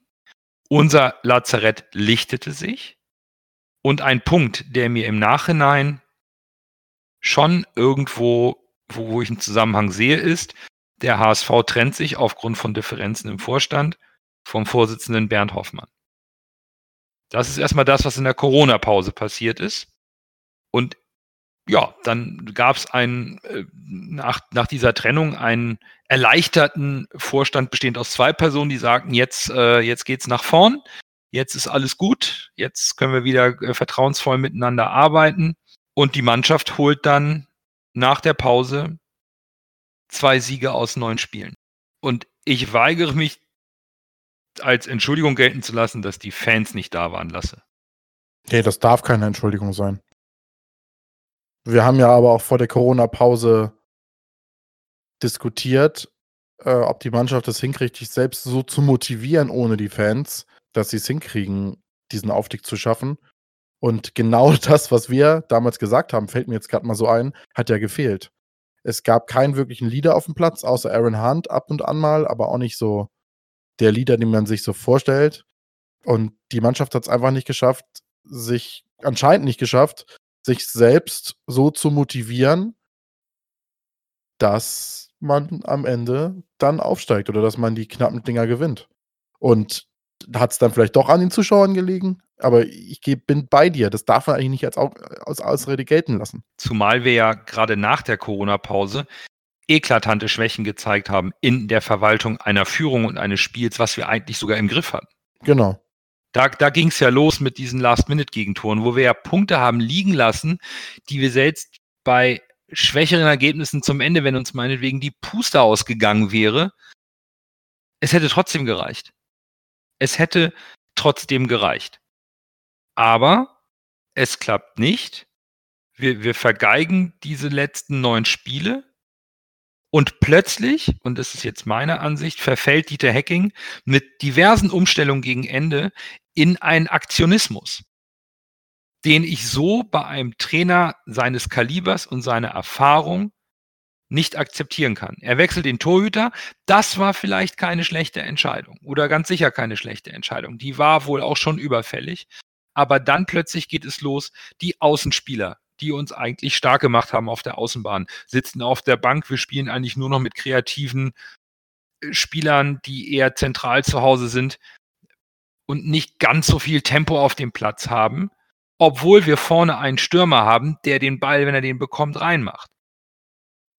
Unser Lazarett lichtete sich. Und ein Punkt, der mir im Nachhinein schon irgendwo, wo, wo ich einen Zusammenhang sehe, ist, der HSV trennt sich aufgrund von Differenzen im Vorstand vom Vorsitzenden Bernd Hoffmann. Das ist erstmal das, was in der Corona-Pause passiert ist. Und ja, dann gab es einen, äh, nach, nach dieser Trennung einen erleichterten Vorstand bestehend aus zwei Personen, die sagten, jetzt, äh, jetzt geht's nach vorn, jetzt ist alles gut, jetzt können wir wieder äh, vertrauensvoll miteinander arbeiten. Und die Mannschaft holt dann nach der Pause zwei Siege aus neun Spielen. Und ich weigere mich als Entschuldigung gelten zu lassen, dass die Fans nicht da waren lasse. Nee, das darf keine Entschuldigung sein. Wir haben ja aber auch vor der Corona-Pause diskutiert, äh, ob die Mannschaft es hinkriegt, sich selbst so zu motivieren ohne die Fans, dass sie es hinkriegen, diesen Aufstieg zu schaffen. Und genau das, was wir damals gesagt haben, fällt mir jetzt gerade mal so ein, hat ja gefehlt. Es gab keinen wirklichen Leader auf dem Platz, außer Aaron Hunt ab und an mal, aber auch nicht so der Leader, den man sich so vorstellt. Und die Mannschaft hat es einfach nicht geschafft, sich anscheinend nicht geschafft, sich selbst so zu motivieren, dass man am Ende dann aufsteigt oder dass man die knappen Dinger gewinnt. Und hat es dann vielleicht doch an den Zuschauern gelegen? Aber ich bin bei dir. Das darf man eigentlich nicht als, als Ausrede gelten lassen. Zumal wir ja gerade nach der Corona-Pause eklatante Schwächen gezeigt haben in der Verwaltung einer Führung und eines Spiels, was wir eigentlich sogar im Griff hatten. Genau. Da, da ging es ja los mit diesen Last-Minute-Gegentoren, wo wir ja Punkte haben liegen lassen, die wir selbst bei schwächeren Ergebnissen zum Ende, wenn uns meinetwegen die Puste ausgegangen wäre, es hätte trotzdem gereicht. Es hätte trotzdem gereicht. Aber es klappt nicht. Wir, wir vergeigen diese letzten neun Spiele. Und plötzlich, und das ist jetzt meine Ansicht, verfällt Dieter Hacking mit diversen Umstellungen gegen Ende in einen Aktionismus, den ich so bei einem Trainer seines Kalibers und seiner Erfahrung nicht akzeptieren kann. Er wechselt den Torhüter. Das war vielleicht keine schlechte Entscheidung oder ganz sicher keine schlechte Entscheidung. Die war wohl auch schon überfällig. Aber dann plötzlich geht es los, die Außenspieler, die uns eigentlich stark gemacht haben auf der Außenbahn, sitzen auf der Bank. Wir spielen eigentlich nur noch mit kreativen äh, Spielern, die eher zentral zu Hause sind und nicht ganz so viel Tempo auf dem Platz haben, obwohl wir vorne einen Stürmer haben, der den Ball, wenn er den bekommt, reinmacht.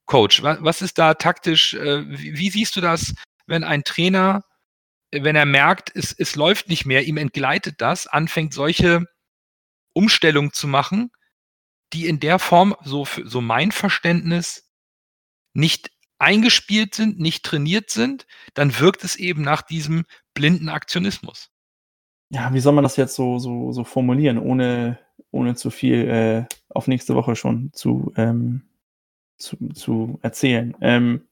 Coach, was, ist da taktisch, äh, wie, siehst du das, wenn ein Trainer, wenn er merkt, es, es läuft nicht mehr, ihm entgleitet das, anfängt solche Umstellungen zu machen, die in der Form, so, so mein Verständnis, nicht eingespielt sind, nicht trainiert sind, dann wirkt es eben nach diesem blinden Aktionismus. Ja, wie soll man das jetzt so, so, so formulieren, ohne, ohne zu viel äh, auf nächste Woche schon zu, ähm, zu, zu erzählen. Ähm,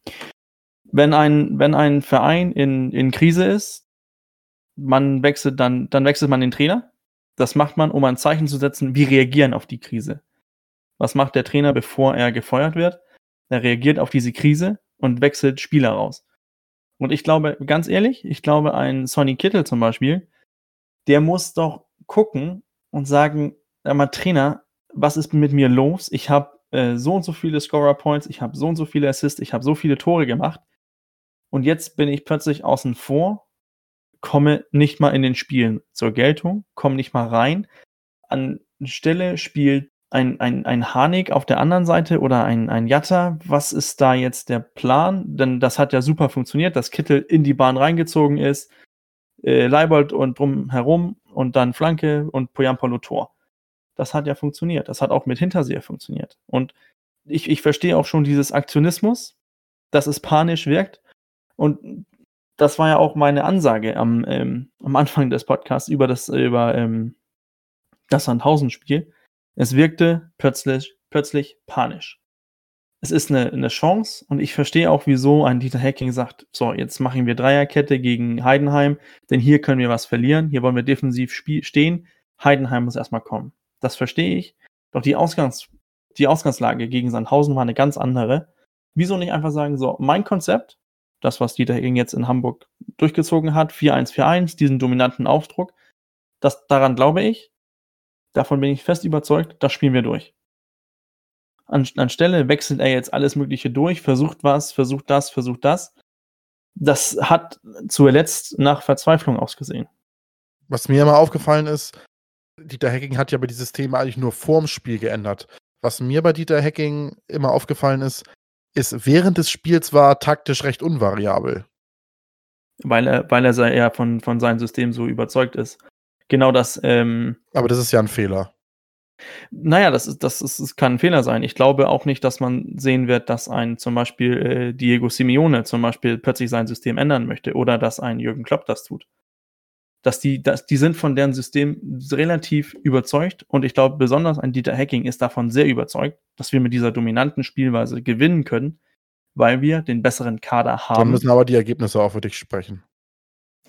wenn, ein, wenn ein Verein in, in Krise ist, man wechselt dann, dann wechselt man den Trainer. Das macht man, um ein Zeichen zu setzen, wie reagieren auf die Krise. Was macht der Trainer, bevor er gefeuert wird? Er reagiert auf diese Krise und wechselt Spieler raus. Und ich glaube, ganz ehrlich, ich glaube, ein Sonny Kittel zum Beispiel, der muss doch gucken und sagen, einmal Trainer, was ist mit mir los? Ich habe äh, so und so viele Scorer Points, ich habe so und so viele Assists, ich habe so viele Tore gemacht. Und jetzt bin ich plötzlich außen vor, komme nicht mal in den Spielen zur Geltung, komme nicht mal rein. An Stelle spielt ein, ein, ein Harnik auf der anderen Seite oder ein, ein Jatta. Was ist da jetzt der Plan? Denn das hat ja super funktioniert, dass Kittel in die Bahn reingezogen ist, äh, Leibold und drumherum und dann Flanke und Poyampolo Tor das hat ja funktioniert. Das hat auch mit Hinterseher funktioniert. Und ich, ich verstehe auch schon dieses Aktionismus, dass es panisch wirkt. Und das war ja auch meine Ansage am, ähm, am Anfang des Podcasts über das, über, ähm, das Sandhausen-Spiel. Es wirkte plötzlich, plötzlich panisch. Es ist eine, eine Chance und ich verstehe auch, wieso ein Dieter Hacking sagt, so, jetzt machen wir Dreierkette gegen Heidenheim, denn hier können wir was verlieren, hier wollen wir defensiv stehen. Heidenheim muss erstmal kommen. Das verstehe ich. Doch die, Ausgangs die Ausgangslage gegen Sandhausen war eine ganz andere. Wieso nicht einfach sagen, so, mein Konzept, das, was Dieter Heging jetzt in Hamburg durchgezogen hat, 4-1-4-1, diesen dominanten Aufdruck, das, daran glaube ich. Davon bin ich fest überzeugt, das spielen wir durch. An, anstelle wechselt er jetzt alles Mögliche durch, versucht was, versucht das, versucht das. Das hat zuletzt nach Verzweiflung ausgesehen. Was mir immer aufgefallen ist, Dieter Hacking hat ja bei dieses Thema eigentlich nur vorm Spiel geändert. Was mir bei Dieter Hacking immer aufgefallen ist, ist, während des Spiels war taktisch recht unvariabel. Weil er, weil er ja von, von seinem System so überzeugt ist. Genau das. Ähm, Aber das ist ja ein Fehler. Naja, das, ist, das, ist, das kann ein Fehler sein. Ich glaube auch nicht, dass man sehen wird, dass ein zum Beispiel äh, Diego Simeone zum Beispiel plötzlich sein System ändern möchte oder dass ein Jürgen Klopp das tut. Dass die, dass die sind von deren System relativ überzeugt und ich glaube, besonders ein Dieter Hacking ist davon sehr überzeugt, dass wir mit dieser dominanten Spielweise gewinnen können, weil wir den besseren Kader haben. Dann müssen aber die Ergebnisse auch für dich sprechen.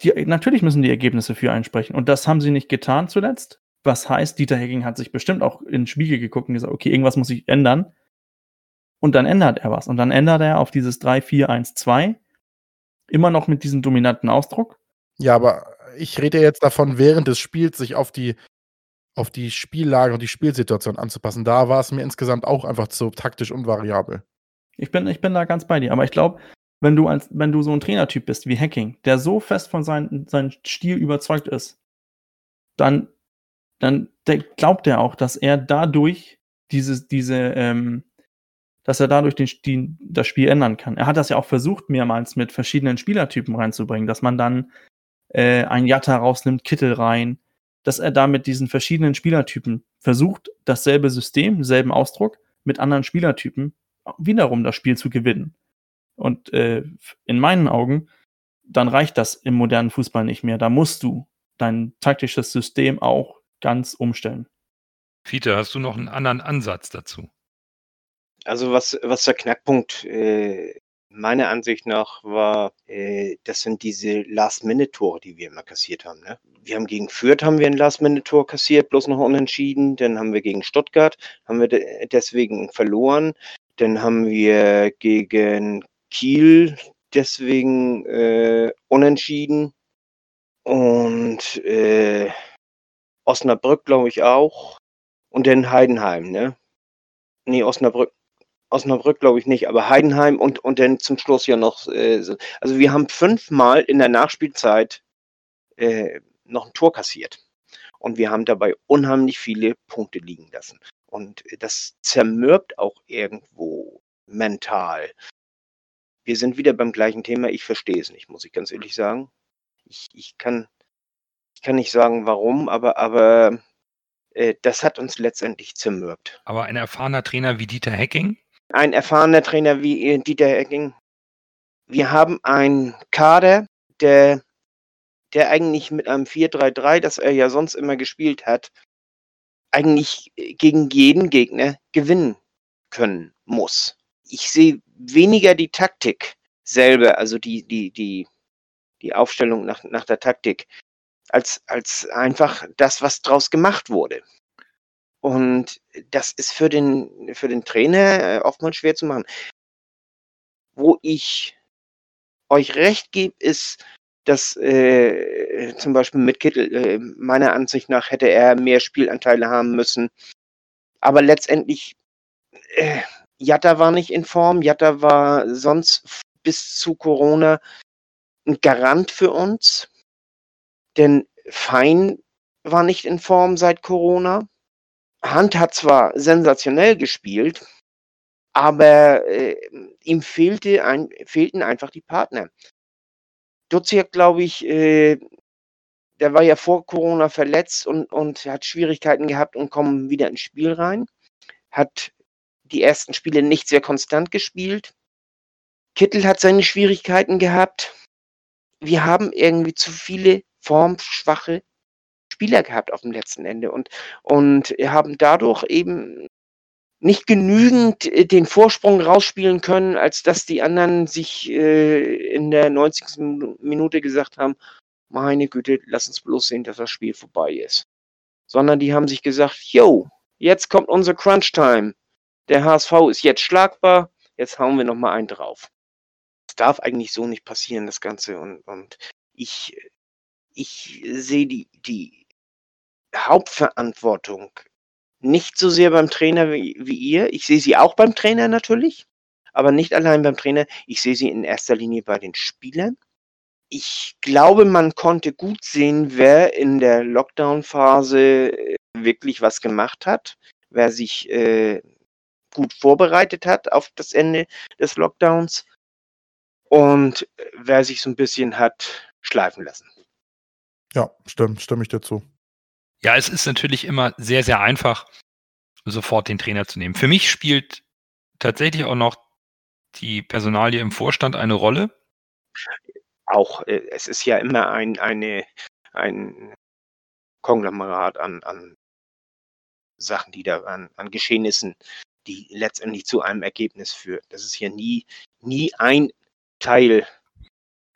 Die, natürlich müssen die Ergebnisse für einen sprechen. Und das haben sie nicht getan zuletzt. Was heißt, Dieter Hacking hat sich bestimmt auch in den Spiegel geguckt und gesagt, okay, irgendwas muss ich ändern. Und dann ändert er was. Und dann ändert er auf dieses 3-4-1-2. Immer noch mit diesem dominanten Ausdruck. Ja, aber ich rede jetzt davon, während des Spiels sich auf die, auf die Spiellage und die Spielsituation anzupassen. Da war es mir insgesamt auch einfach zu taktisch unvariabel. Ich bin, ich bin da ganz bei dir. Aber ich glaube, wenn du als, wenn du so ein Trainertyp bist wie Hacking, der so fest von seinem sein Stil überzeugt ist, dann, dann glaubt er auch, dass er dadurch dieses, diese, ähm, dass er dadurch den, die, das Spiel ändern kann. Er hat das ja auch versucht, mehrmals mit verschiedenen Spielertypen reinzubringen, dass man dann äh, ein Jatta rausnimmt, Kittel rein, dass er da mit diesen verschiedenen Spielertypen versucht, dasselbe System, selben Ausdruck mit anderen Spielertypen wiederum das Spiel zu gewinnen. Und äh, in meinen Augen, dann reicht das im modernen Fußball nicht mehr. Da musst du dein taktisches System auch ganz umstellen. Fiete, hast du noch einen anderen Ansatz dazu? Also was, was der Knackpunkt äh, meiner Ansicht nach war, äh, das sind diese Last-Minute-Tore, die wir immer kassiert haben. Ne? Wir haben gegen Fürth haben wir ein Last-Minute-Tor kassiert, bloß noch unentschieden. Dann haben wir gegen Stuttgart, haben wir de deswegen verloren. Dann haben wir gegen Kiel deswegen äh, unentschieden. Und äh, Osnabrück, glaube ich, auch. Und dann Heidenheim, ne? Nee, Osnabrück. Osnabrück glaube ich nicht, aber Heidenheim und, und dann zum Schluss ja noch. Äh, also wir haben fünfmal in der Nachspielzeit äh, noch ein Tor kassiert. Und wir haben dabei unheimlich viele Punkte liegen lassen. Und das zermürbt auch irgendwo mental wir sind wieder beim gleichen Thema. Ich verstehe es nicht, muss ich ganz ehrlich sagen. Ich, ich, kann, ich kann nicht sagen, warum, aber, aber äh, das hat uns letztendlich zermürbt. Aber ein erfahrener Trainer wie Dieter Hecking? Ein erfahrener Trainer wie äh, Dieter Hecking. Wir haben einen Kader, der, der eigentlich mit einem 4-3-3, das er ja sonst immer gespielt hat, eigentlich gegen jeden Gegner gewinnen können muss ich sehe weniger die Taktik selber, also die, die, die, die Aufstellung nach, nach der Taktik, als, als einfach das, was draus gemacht wurde. Und das ist für den, für den Trainer äh, oftmals schwer zu machen. Wo ich euch recht gebe, ist, dass äh, zum Beispiel mit Kittel, äh, meiner Ansicht nach, hätte er mehr Spielanteile haben müssen. Aber letztendlich äh, Jatta war nicht in Form. Jatta war sonst bis zu Corona ein Garant für uns. Denn Fein war nicht in Form seit Corona. Hunt hat zwar sensationell gespielt, aber äh, ihm fehlte ein, fehlten einfach die Partner. Duziak, glaube ich, äh, der war ja vor Corona verletzt und, und hat Schwierigkeiten gehabt und kommt wieder ins Spiel rein. Hat die ersten Spiele nicht sehr konstant gespielt. Kittel hat seine Schwierigkeiten gehabt. Wir haben irgendwie zu viele formschwache Spieler gehabt auf dem letzten Ende und, und haben dadurch eben nicht genügend äh, den Vorsprung rausspielen können, als dass die anderen sich äh, in der 90. Minute gesagt haben, meine Güte, lass uns bloß sehen, dass das Spiel vorbei ist. Sondern die haben sich gesagt, yo, jetzt kommt unser Crunch Time. Der HSV ist jetzt schlagbar, jetzt hauen wir nochmal einen drauf. Das darf eigentlich so nicht passieren, das Ganze. Und, und ich, ich sehe die, die, Hauptverantwortung nicht so sehr beim Trainer wie, wie ihr. Ich sehe sie auch beim Trainer natürlich, aber nicht allein beim Trainer. Ich sehe sie in erster Linie bei den Spielern. Ich glaube, man konnte gut sehen, wer in der Lockdown-Phase äh, wirklich was gemacht hat, wer sich äh, gut vorbereitet hat auf das Ende des Lockdowns und äh, wer sich so ein bisschen hat schleifen lassen. Ja, stimmt, stimme ich dir zu. Ja, es ist natürlich immer sehr, sehr einfach, sofort den Trainer zu nehmen. Für mich spielt tatsächlich auch noch die Personalie im Vorstand eine Rolle. Auch äh, es ist ja immer ein, eine, ein Konglomerat an, an Sachen, die da an, an Geschehnissen, die letztendlich zu einem Ergebnis führt. Das ist ja nie, nie ein Teil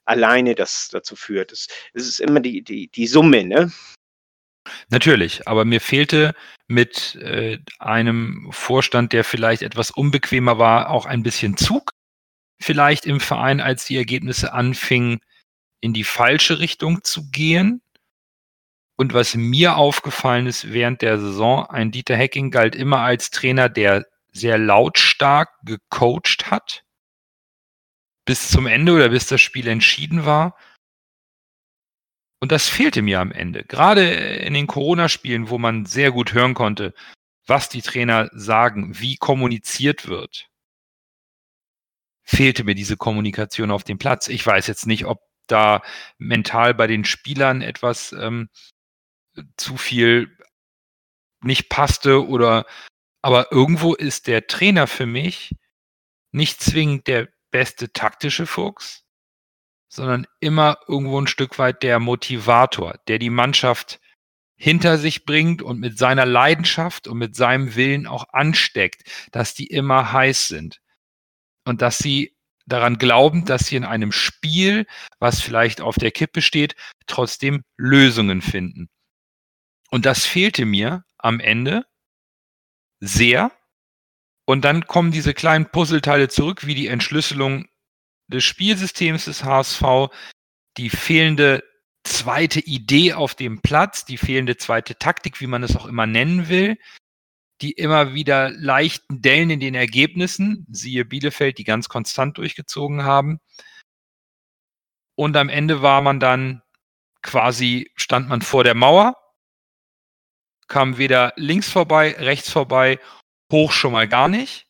alleine, das dazu führt. Es, es ist immer die, die, die Summe, ne? Natürlich, aber mir fehlte mit äh, einem Vorstand, der vielleicht etwas unbequemer war, auch ein bisschen Zug. Vielleicht im Verein, als die Ergebnisse anfingen, in die falsche Richtung zu gehen. Und was mir aufgefallen ist während der Saison, ein Dieter Hecking galt immer als Trainer, der sehr lautstark gecoacht hat. Bis zum Ende oder bis das Spiel entschieden war und das fehlte mir am Ende. Gerade in den Corona-Spielen, wo man sehr gut hören konnte, was die Trainer sagen, wie kommuniziert wird, fehlte mir diese Kommunikation auf dem Platz. Ich weiß jetzt nicht, ob da mental bei den Spielern etwas ähm, zu viel nicht passte oder aber irgendwo ist der Trainer für mich nicht zwingend der beste taktische Fuchs, sondern immer irgendwo ein Stück weit der Motivator, der die Mannschaft hinter sich bringt und mit seiner Leidenschaft und mit seinem Willen auch ansteckt, dass die immer heiß sind und dass sie daran glauben, dass sie in einem Spiel, was vielleicht auf der Kippe steht, trotzdem Lösungen finden. Und das fehlte mir am Ende sehr. Und dann kommen diese kleinen Puzzleteile zurück, wie die Entschlüsselung des Spielsystems des HSV, die fehlende zweite Idee auf dem Platz, die fehlende zweite Taktik, wie man es auch immer nennen will, die immer wieder leichten Dellen in den Ergebnissen, siehe Bielefeld, die ganz konstant durchgezogen haben. Und am Ende war man dann quasi, stand man vor der Mauer, kam weder links vorbei, rechts vorbei, hoch schon mal gar nicht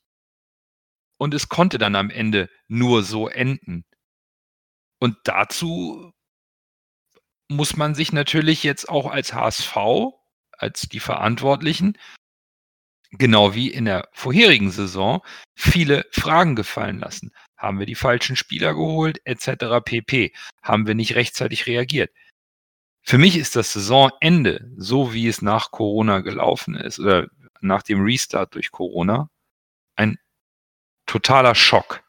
und es konnte dann am Ende nur so enden. Und dazu muss man sich natürlich jetzt auch als HSV, als die Verantwortlichen, genau wie in der vorherigen Saison, viele Fragen gefallen lassen. Haben wir die falschen Spieler geholt, etc. pp. Haben wir nicht rechtzeitig reagiert. Für mich ist das Saisonende, so wie es nach Corona gelaufen ist, oder nach dem Restart durch Corona, ein totaler Schock.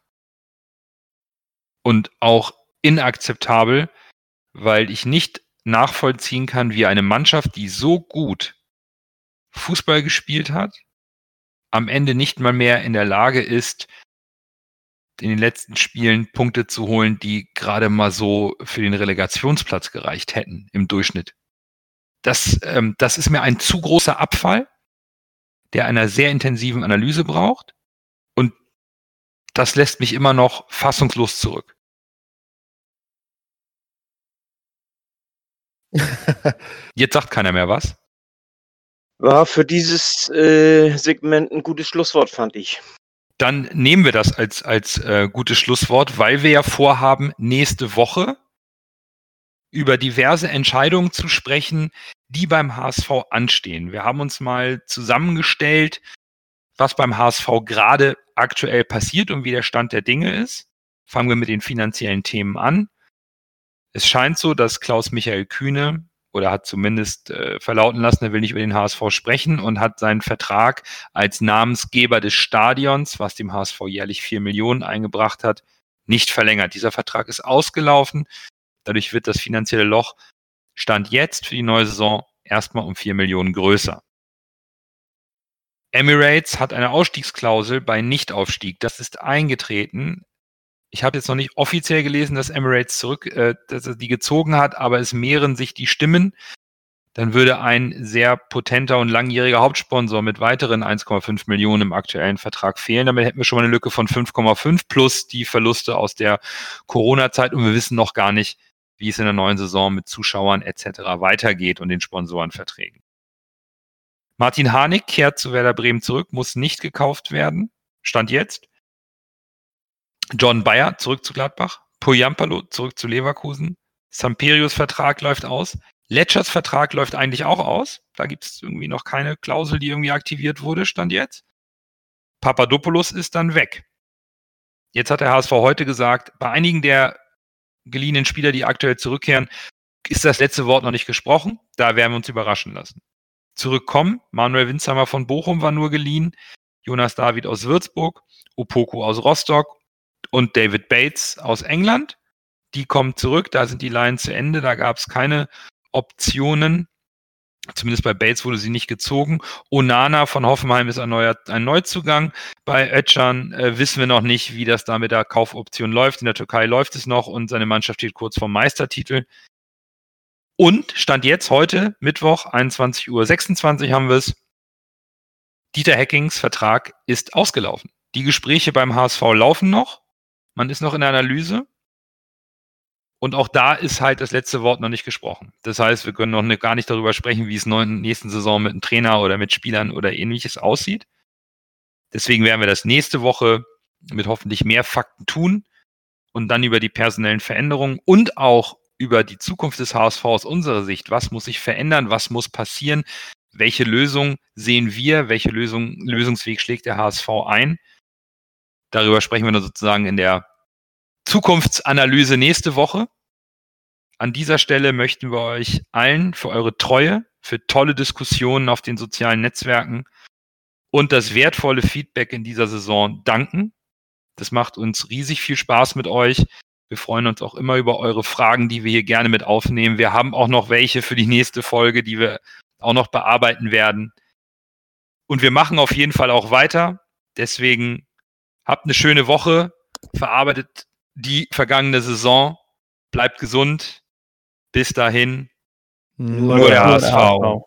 Und auch inakzeptabel, weil ich nicht nachvollziehen kann, wie eine Mannschaft, die so gut Fußball gespielt hat, am Ende nicht mal mehr in der Lage ist, in den letzten Spielen Punkte zu holen, die gerade mal so für den Relegationsplatz gereicht hätten im Durchschnitt. Das, ähm, das ist mir ein zu großer Abfall, der einer sehr intensiven Analyse braucht das lässt mich immer noch fassungslos zurück. Jetzt sagt keiner mehr was. War für dieses äh, Segment ein gutes Schlusswort, fand ich. Dann nehmen wir das als, als äh, gutes Schlusswort, weil wir ja vorhaben, nächste Woche über diverse Entscheidungen zu sprechen, die beim HSV anstehen. Wir haben uns mal zusammengestellt, was beim HSV gerade aktuell passiert und wie der Stand der Dinge ist. Fangen wir mit den finanziellen Themen an. Es scheint so, dass Klaus Michael Kühne oder hat zumindest äh, verlauten lassen, er will nicht über den HSV sprechen und hat seinen Vertrag als Namensgeber des Stadions, was dem HSV jährlich vier Millionen eingebracht hat, nicht verlängert. Dieser Vertrag ist ausgelaufen. Dadurch wird das finanzielle Loch Stand jetzt für die neue Saison erstmal um vier Millionen größer. Emirates hat eine Ausstiegsklausel bei Nichtaufstieg. Das ist eingetreten. Ich habe jetzt noch nicht offiziell gelesen, dass Emirates zurück, äh, dass er die gezogen hat, aber es mehren sich die Stimmen, dann würde ein sehr potenter und langjähriger Hauptsponsor mit weiteren 1,5 Millionen im aktuellen Vertrag fehlen. Damit hätten wir schon mal eine Lücke von 5,5 plus die Verluste aus der Corona-Zeit und wir wissen noch gar nicht, wie es in der neuen Saison mit Zuschauern etc. weitergeht und den Sponsorenverträgen. Martin Harnik kehrt zu Werder Bremen zurück, muss nicht gekauft werden. Stand jetzt. John Bayer zurück zu Gladbach. Poyampalo zurück zu Leverkusen. Samperius Vertrag läuft aus. Letchers Vertrag läuft eigentlich auch aus. Da gibt es irgendwie noch keine Klausel, die irgendwie aktiviert wurde, stand jetzt. Papadopoulos ist dann weg. Jetzt hat der HSV heute gesagt, bei einigen der geliehenen Spieler, die aktuell zurückkehren, ist das letzte Wort noch nicht gesprochen. Da werden wir uns überraschen lassen. Zurückkommen, Manuel Winsheimer von Bochum war nur geliehen, Jonas David aus Würzburg, Opoku aus Rostock und David Bates aus England. Die kommen zurück, da sind die Lines zu Ende, da gab es keine Optionen. Zumindest bei Bates wurde sie nicht gezogen. Onana von Hoffenheim ist ein, neuer, ein Neuzugang. Bei Ötchan äh, wissen wir noch nicht, wie das da mit der Kaufoption läuft. In der Türkei läuft es noch und seine Mannschaft steht kurz vor Meistertitel. Und stand jetzt heute, Mittwoch, 21.26 Uhr haben wir es. Dieter Hackings Vertrag ist ausgelaufen. Die Gespräche beim HSV laufen noch. Man ist noch in der Analyse. Und auch da ist halt das letzte Wort noch nicht gesprochen. Das heißt, wir können noch ne, gar nicht darüber sprechen, wie es in der nächsten Saison mit einem Trainer oder mit Spielern oder ähnliches aussieht. Deswegen werden wir das nächste Woche mit hoffentlich mehr Fakten tun und dann über die personellen Veränderungen und auch über die Zukunft des HSV aus unserer Sicht. Was muss sich verändern? Was muss passieren? Welche Lösung sehen wir? Welche Lösung, Lösungsweg schlägt der HSV ein? Darüber sprechen wir dann sozusagen in der Zukunftsanalyse nächste Woche. An dieser Stelle möchten wir euch allen für eure Treue, für tolle Diskussionen auf den sozialen Netzwerken und das wertvolle Feedback in dieser Saison danken. Das macht uns riesig viel Spaß mit euch. Wir freuen uns auch immer über eure Fragen, die wir hier gerne mit aufnehmen. Wir haben auch noch welche für die nächste Folge, die wir auch noch bearbeiten werden. Und wir machen auf jeden Fall auch weiter. Deswegen habt eine schöne Woche, verarbeitet die vergangene Saison. Bleibt gesund. Bis dahin. Nur, der HSV.